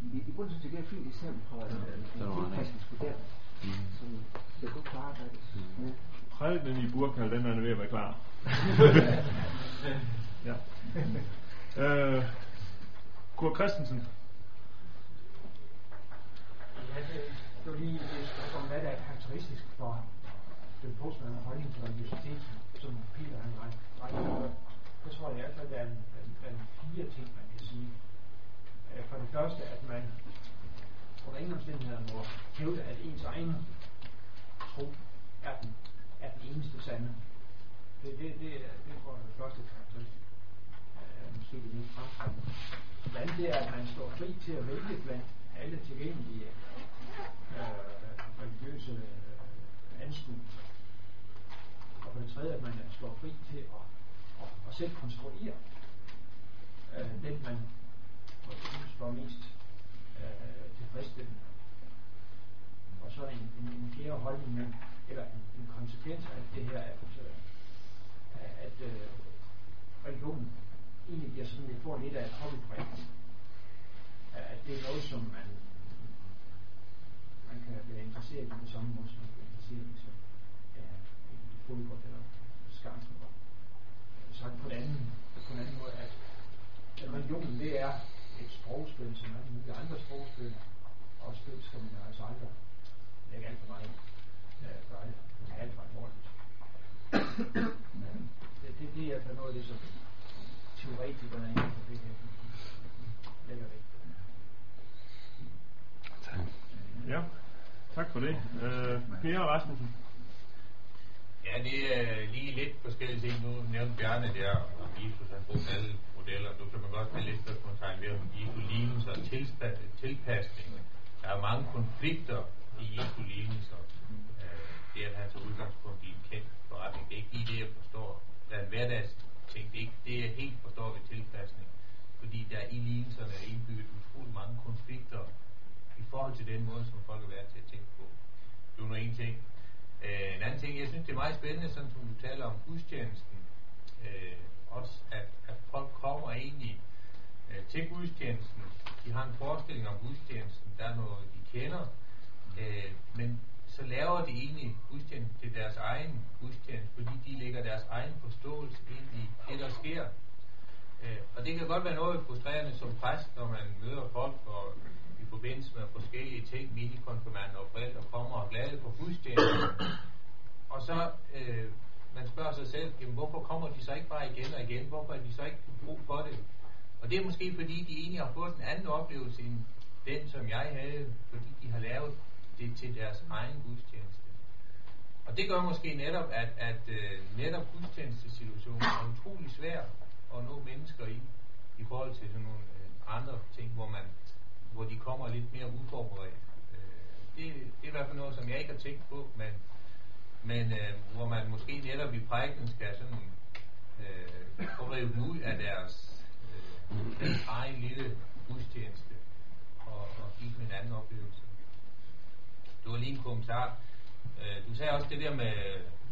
Speaker 10: I, i bunden synes jeg, det er et fint eksempel på øh, en tilpasningsmodel, mm. som det godt kan arbejdes mm. med.
Speaker 1: Prædiken i Burkald, den er ved at være klar. ja. øh, Kurt Christensen.
Speaker 8: Ja, det, det lige et spørgsmål, hvad der er karakteristisk for den postmoderne holdning til religiøsitet, som Peter han regner Så tror jeg i hvert fald, der er, en, fire ting, man kan sige. Øh, for det første, at man under ingen omstændigheder må hævde, at ens egen tro er den, er den eneste sande. Det, det, det, det tror jeg er det første karakteristik. Øh, måske det mest fremtrædende. Det andet er, at man står fri til at vælge blandt alle tilgængelige øh, religiøse øh, anskuelser. Og for det tredje, at man står fri til at, at, at selv konstruere øh, den, man synes var mest øh, tilfredsstillende. Og så en, en, en fjerde holdning, men, eller en, en konsekvens af det her, at, øh, at øh, religionen egentlig bliver sådan, at får lidt af et hobbyprojekt. At det er noget, som man man kan være interesseret i på samme måde, som man kan være interesseret i så, ja, fodbold eller skak. Så på en anden, på en anden måde, at religionen det er et sprogspil, som er mulige andre sprogspil, og spil skal man altså aldrig lægge alt for meget ja, gøre alt, alt for alvorligt. det, det, det er altså noget af det, som teoretikerne inden for det her lægger vægt på.
Speaker 1: Ja, tak for det. Øh, per Rasmussen.
Speaker 12: Ja, det er lige lidt forskellige ting. Nu nævnte Bjarne der, om Jesus har brugt alle modeller. Nu kan man godt have lidt spørgsmålstegn ved, om Jesu lignelser og tilpasning. Der er mange konflikter i Jesu lignelser. Øh, det at han tager udgangspunkt i en kendt forretning, det er ikke lige det, jeg forstår. Der er en hverdags ting, det er ikke det, jeg helt forstår ved tilpasning. Fordi der i lignelserne er indbygget utrolig mange konflikter i forhold til den måde, som folk er været til at tænke på. Det er nu en ting. Øh, en anden ting, jeg synes, det er meget spændende, sådan som du taler om gudstjenesten, øh, også at, at folk kommer egentlig øh, til gudstjenesten. De har en forestilling om gudstjenesten, der er noget, de kender, øh, men så laver de egentlig gudstjenesten til deres egen gudstjeneste, fordi de lægger deres egen forståelse ind i det, der sker. Øh, og det kan godt være noget frustrerende som præst, når man møder folk, og forbindelse med forskellige ting, minikonfirmander og forældre kommer og glade på gudstjenesten. og så øh, man spørger sig selv, jamen, hvorfor kommer de så ikke bare igen og igen? Hvorfor er de så ikke brug for det? Og det er måske fordi, de egentlig har fået en anden oplevelse end den, som jeg havde, fordi de har lavet det til deres egen gudstjeneste. Og det gør måske netop, at, at øh, netop gudstjenestesituationen er utrolig svær at nå mennesker i, i forhold til sådan nogle øh, andre ting, hvor man hvor de kommer lidt mere uforberedt. Øh, det, det er i hvert fald noget, som jeg ikke har tænkt på, men, men øh, hvor man måske netop i prædiken skal sådan øh, få revet ud af deres, øh, deres egen lille gudstjeneste og, og give dem en anden oplevelse. Du var lige en kommentar Øh, du sagde også det der med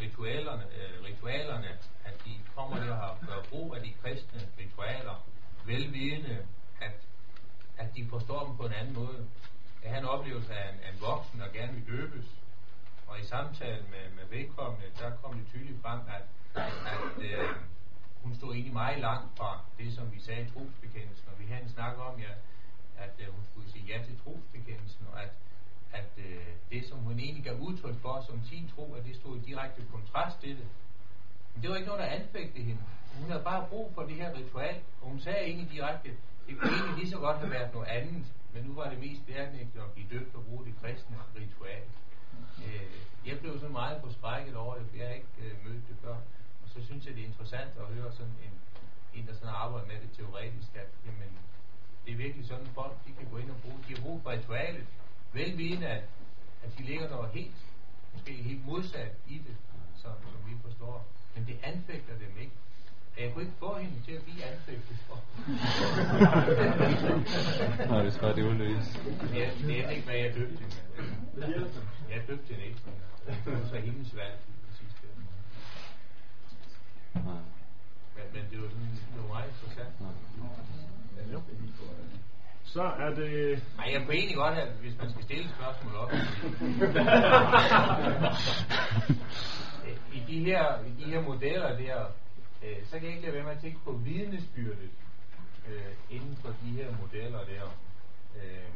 Speaker 12: ritualerne, øh, ritualerne at de kommer der og gør brug af de kristne ritualer, velvidende, at, at de forstår dem på en anden måde. At han oplevelse af en, en voksen, der gerne vil døbes, og i samtalen med, med vedkommende, der kom det tydeligt frem, at, at øh, hun stod egentlig meget langt fra det, som vi sagde i trosbekendelsen, og vi havde en snak om, ja, at øh, hun skulle sige ja til trosbekendelsen, og at at øh, det, som hun egentlig gav udtryk for som sin tro, at det stod i direkte kontrast til det. Men det var ikke noget, der anfægtede hende. Hun havde bare brug for det her ritual, og hun sagde egentlig direkte, det kunne egentlig lige så godt have været noget andet, men nu var det mest bæredygtigt at blive døbt og bruge det kristne ritual. Øh, jeg blev så meget forskrækket over det, for jeg har ikke øh, mødt det før. Og så synes jeg, det er interessant at høre sådan en, en der sådan arbejder med det teoretisk, at jamen, det er virkelig sådan, folk de kan gå ind og bruge. De har brug for ritualet, velvidende, at, at de ligger noget helt, måske helt modsat i det, som, som vi forstår. Men det anfægter dem ikke. Jeg kunne ikke få hende til at blive anfægtet for.
Speaker 2: Nej, det skal det udløse.
Speaker 12: Ja, det er ikke, hvad jeg døbte hende. Jeg døbte hende ikke. Det var så hendes valg i sidste men, men det var, sådan, det var meget interessant. Ja.
Speaker 1: Så er det...
Speaker 12: Nej, jeg kunne egentlig godt have, hvis man skal stille spørgsmål op. I de her, i de her modeller der, øh, så kan jeg ikke lade være med at tænke på vidnesbyrdet øh, inden for de her modeller der. Øh,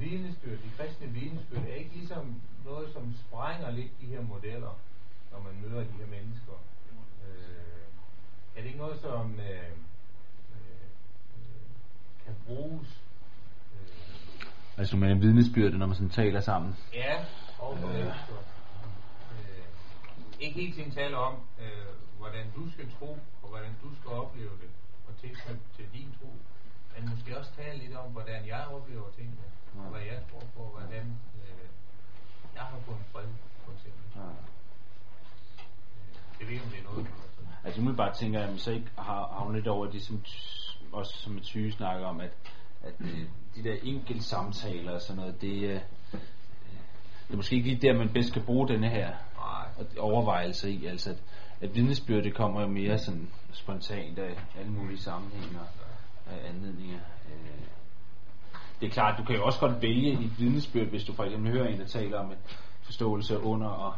Speaker 12: vidnesbyrd, de kristne vidnesbyrd er ikke ligesom noget, som sprænger lidt de her modeller, når man møder de her mennesker. Øh, er det ikke noget, som... Øh, kan bruges.
Speaker 2: Øh, altså med en vidnesbyrde, når man sådan taler sammen.
Speaker 12: Ja, og øh, øh, ikke helt sin tale om, øh, hvordan du skal tro, og hvordan du skal opleve det, og tilknytte til din tro. Men måske også tale lidt om, hvordan jeg oplever tingene, og hvad jeg tror på, og hvordan øh, jeg har fundet fred, for eksempel. Ja. Øh, det ved om det er noget.
Speaker 2: Altså umiddelbart tænker jeg, at så ikke har, har hun lidt over de som også som et syge snakker om, at, at øh, de der enkelte samtaler og sådan noget, det, øh, det er måske ikke lige der, man bedst kan bruge denne her overvejelse i. Altså, at, at vidnesbyrde kommer jo mere sådan spontant af alle mulige sammenhænge og anledninger. Øh, det er klart, du kan jo også godt vælge et vidnesbyrd, hvis du for eksempel hører en, der taler om en forståelse under og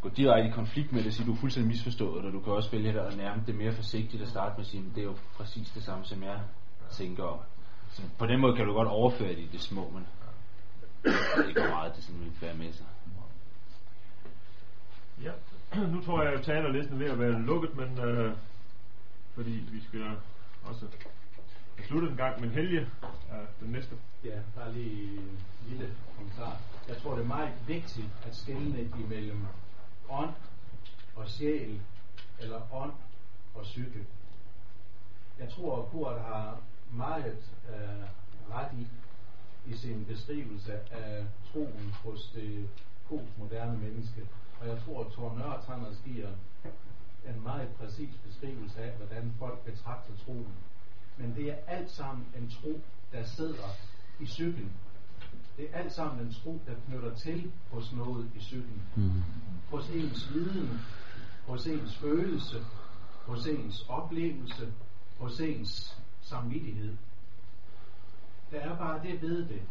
Speaker 2: gå direkte i konflikt med det og sige, du er fuldstændig misforstået, og du kan også vælge at nærme det mere forsigtigt at starte med at sige, det er jo præcis det samme, som jeg tænker om. Så på den måde kan du godt overføre det i det små, men det er ikke meget, det sådan vil være med sig.
Speaker 1: Ja, nu tror jeg, at talerlisten er ved at være lukket, men øh, fordi vi skal også slutte en gang, men Helge er den næste.
Speaker 4: Ja, bare lige en lille kommentar. Jeg tror, det er meget vigtigt at skille imellem ånd og sjæl, eller ånd og psyke. Jeg tror, at Kurt har meget øh, ret i, i sin beskrivelse af troen hos det postmoderne menneske. Og jeg tror, at Thor Nørretranders giver en meget præcis beskrivelse af, hvordan folk betragter troen. Men det er alt sammen en tro, der sidder i cyklen. Det er alt sammen en tro, der knytter til hos noget i cyklen. Mm hos ens viden, hos ens følelse, hos ens oplevelse, hos ens samvittighed. Der er bare det ved det,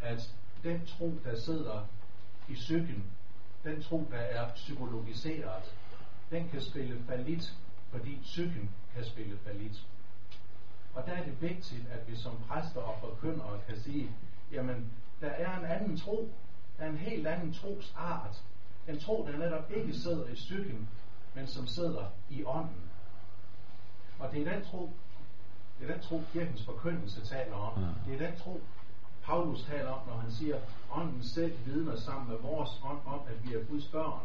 Speaker 4: at den tro, der sidder i psyken, den tro, der er psykologiseret, den kan spille falit, fordi psyken kan spille falit. Og der er det vigtigt, at vi som præster og forkyndere kan sige, jamen, der er en anden tro, der er en helt anden trosart, en tro, der netop ikke sidder i psyken, men som sidder i ånden. Og det er den tro, det er den tro, kirkens forkyndelse taler om. Det er den tro,
Speaker 7: Paulus taler om, når han siger, ånden selv vidner sammen med vores ånd om, at vi er Guds børn.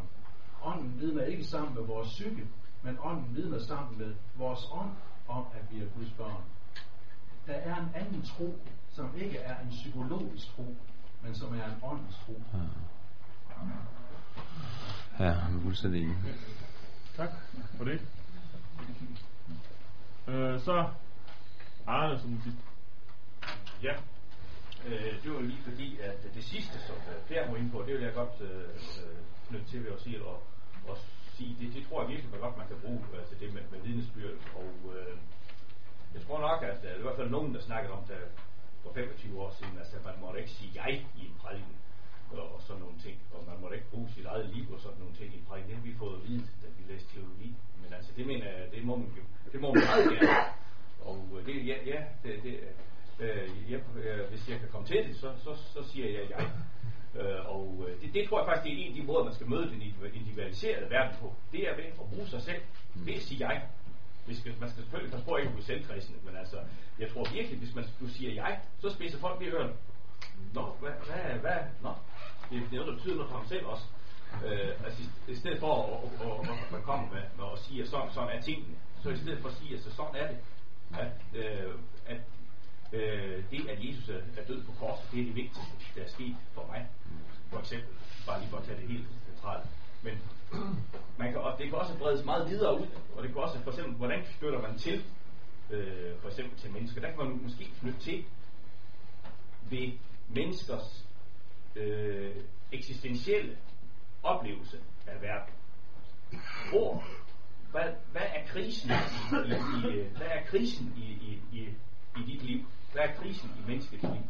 Speaker 7: Ånden vidner ikke sammen med vores psyke, men ånden vidner sammen med vores ånd om, at vi er Guds børn. Der er en anden tro, som ikke er en psykologisk tro, men som er en åndens tro.
Speaker 2: Ja, er fuldstændig enig.
Speaker 1: Tak for det. Øh, så Arne som dit.
Speaker 13: Ja, øh, det var lige fordi, at det sidste, som øh, Per var inde på, det vil jeg godt øh, øh knytte til ved at sige, og, og sige, det, det tror jeg virkelig godt, man kan bruge altså det med, med vidnesbyrd. Og øh, jeg tror nok, at der er i hvert fald nogen, der snakkede om det for 25 år siden, altså man måtte ikke sige jeg i en prædiken og, og sådan nogle ting, og man måtte ikke bruge sit eget liv og sådan nogle ting i en prædiken. Det har vi fået at vide, da vi læste teologi. Men altså, det mener jeg, det må man jo, det må man meget gerne. Og øh, det, ja, ja det, det, øh, ja, øh, hvis jeg kan komme til det, så, så, så siger jeg jeg. Øh, og øh, det, det tror jeg faktisk, det er en af de måder, man skal møde den individualiserede verden på. Det er ved at bruge sig selv. Det er at sige jeg. Vi skal, man skal selvfølgelig passe på ikke at blive selvkristne, men altså, jeg tror virkelig, hvis man du siger jeg, så spidser folk lige øren. Nå, hvad, hvad, hvad, nå, det, det er noget, der betyder noget for ham selv også. Øh, altså, i stedet for at, at, at, at med, med at sige, at sådan, sådan er tingene, så i stedet for at sige, at så sådan er det, at, øh, at øh, det, at Jesus er, er død på korset, det er det vigtigste, der er sket for mig. For eksempel, bare lige for at tage det helt centralt. Men man kan, også, det kan også bredes meget videre ud, og det kan også for eksempel, hvordan støtter man til, øh, for eksempel til mennesker, der kan man måske knytte til ved menneskers øh, eksistentielle oplevelse af verden. Hvor, hvad, hvad er krisen i, i, i, hvad er krisen i, i, i, i dit liv? Hvad er krisen i menneskets liv?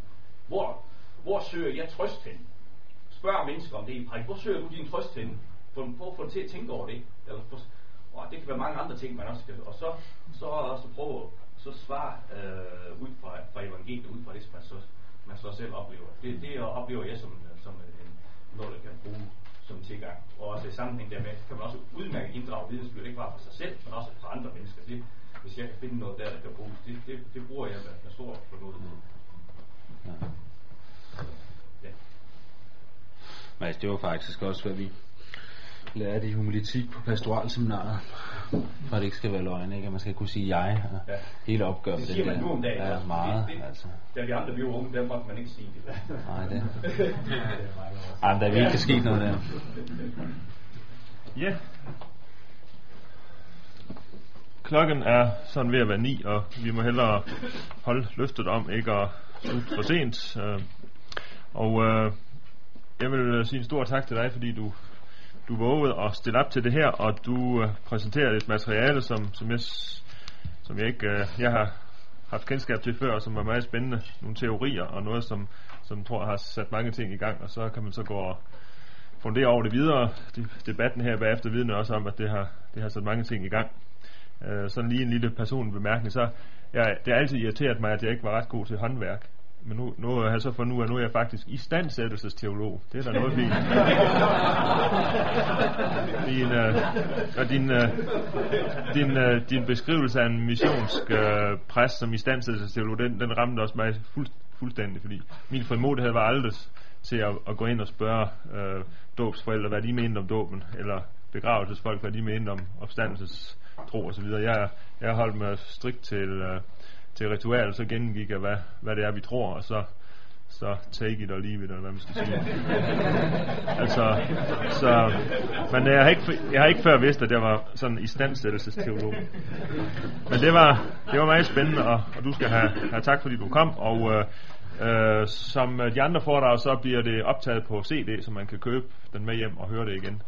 Speaker 13: Hvor, hvor søger jeg trøst hen? Spørg mennesker om det i prædik. Hvor søger du din trøst hen? Prøv at få det til at tænke over det. Eller for, og det kan være mange andre ting, man også skal... Og så, så også prøve så svare øh, ud fra, fra evangeliet, ud fra det, som man så, man så selv oplever. Det, det oplever jeg som, som en, noget, der kan bruge som tilgang. Og også i sammenhæng dermed kan man også udmærket inddrage vidensbyrd, ikke bare for sig selv, men også for andre mennesker. Det, hvis jeg kan finde noget der, der kan bruges, det, det, det bruger jeg med, med stor fornøjelse. Ja.
Speaker 2: ja. Men altså, det var faktisk også, hvad vi lærte i humilitik på pastoralseminaret, for at det ikke skal være løgn, ikke? At man skal kunne sige jeg, og ja. hele opgør
Speaker 13: det siger man nu om dagen.
Speaker 2: Ja, meget,
Speaker 13: det, det,
Speaker 2: altså.
Speaker 13: Da vi andre blev unge, der måtte man ikke sige det.
Speaker 2: Nej, det. Ej, men der er virkelig sket noget der.
Speaker 1: Ja. Klokken er sådan ved at være ni, og vi må hellere holde løftet om ikke at slutte for sent. Øh, og øh, jeg vil øh, sige en stor tak til dig, fordi du du vågede at stille op til det her, og du øh, præsenterer et materiale, som, som, jeg, som jeg ikke øh, jeg har haft kendskab til før, og som var meget spændende. Nogle teorier og noget, som, som tror har sat mange ting i gang, og så kan man så gå og fundere over det videre. De, debatten her bagefter vidner også om, at det har, det har sat mange ting i gang. Øh, sådan lige en lille personlig bemærkning, så jeg, det har altid irriteret mig, at jeg ikke var ret god til håndværk. Men nu, nu har jeg så fundet ud af, at nu er jeg faktisk istandsættelsesteolog. Det er da noget fint. din, øh, og din, øh, din, øh, din beskrivelse af en missionsk øh, præst som istandsættelsesteolog, den, den ramte også mig fuld, fuldstændig, fordi min frimodighed var aldrig til at, at gå ind og spørge øh, dåbsforældre, hvad de mente om dåben, eller begravelsesfolk, hvad de mente om opstandelsestro osv. Jeg, jeg holdt mig strikt til... Øh, til ritualet, så gennemgik jeg, hvad, hvad det er, vi tror, og så, så take it or leave it, eller hvad man skal sige. altså, så, men jeg har, ikke, jeg har ikke før vidst, at jeg var sådan i standsættelsesteolog. Men det var, det var meget spændende, og, og du skal have, have tak, fordi du kom, og øh, øh, som de andre foredrag, så bliver det optaget på CD, så man kan købe den med hjem og høre det igen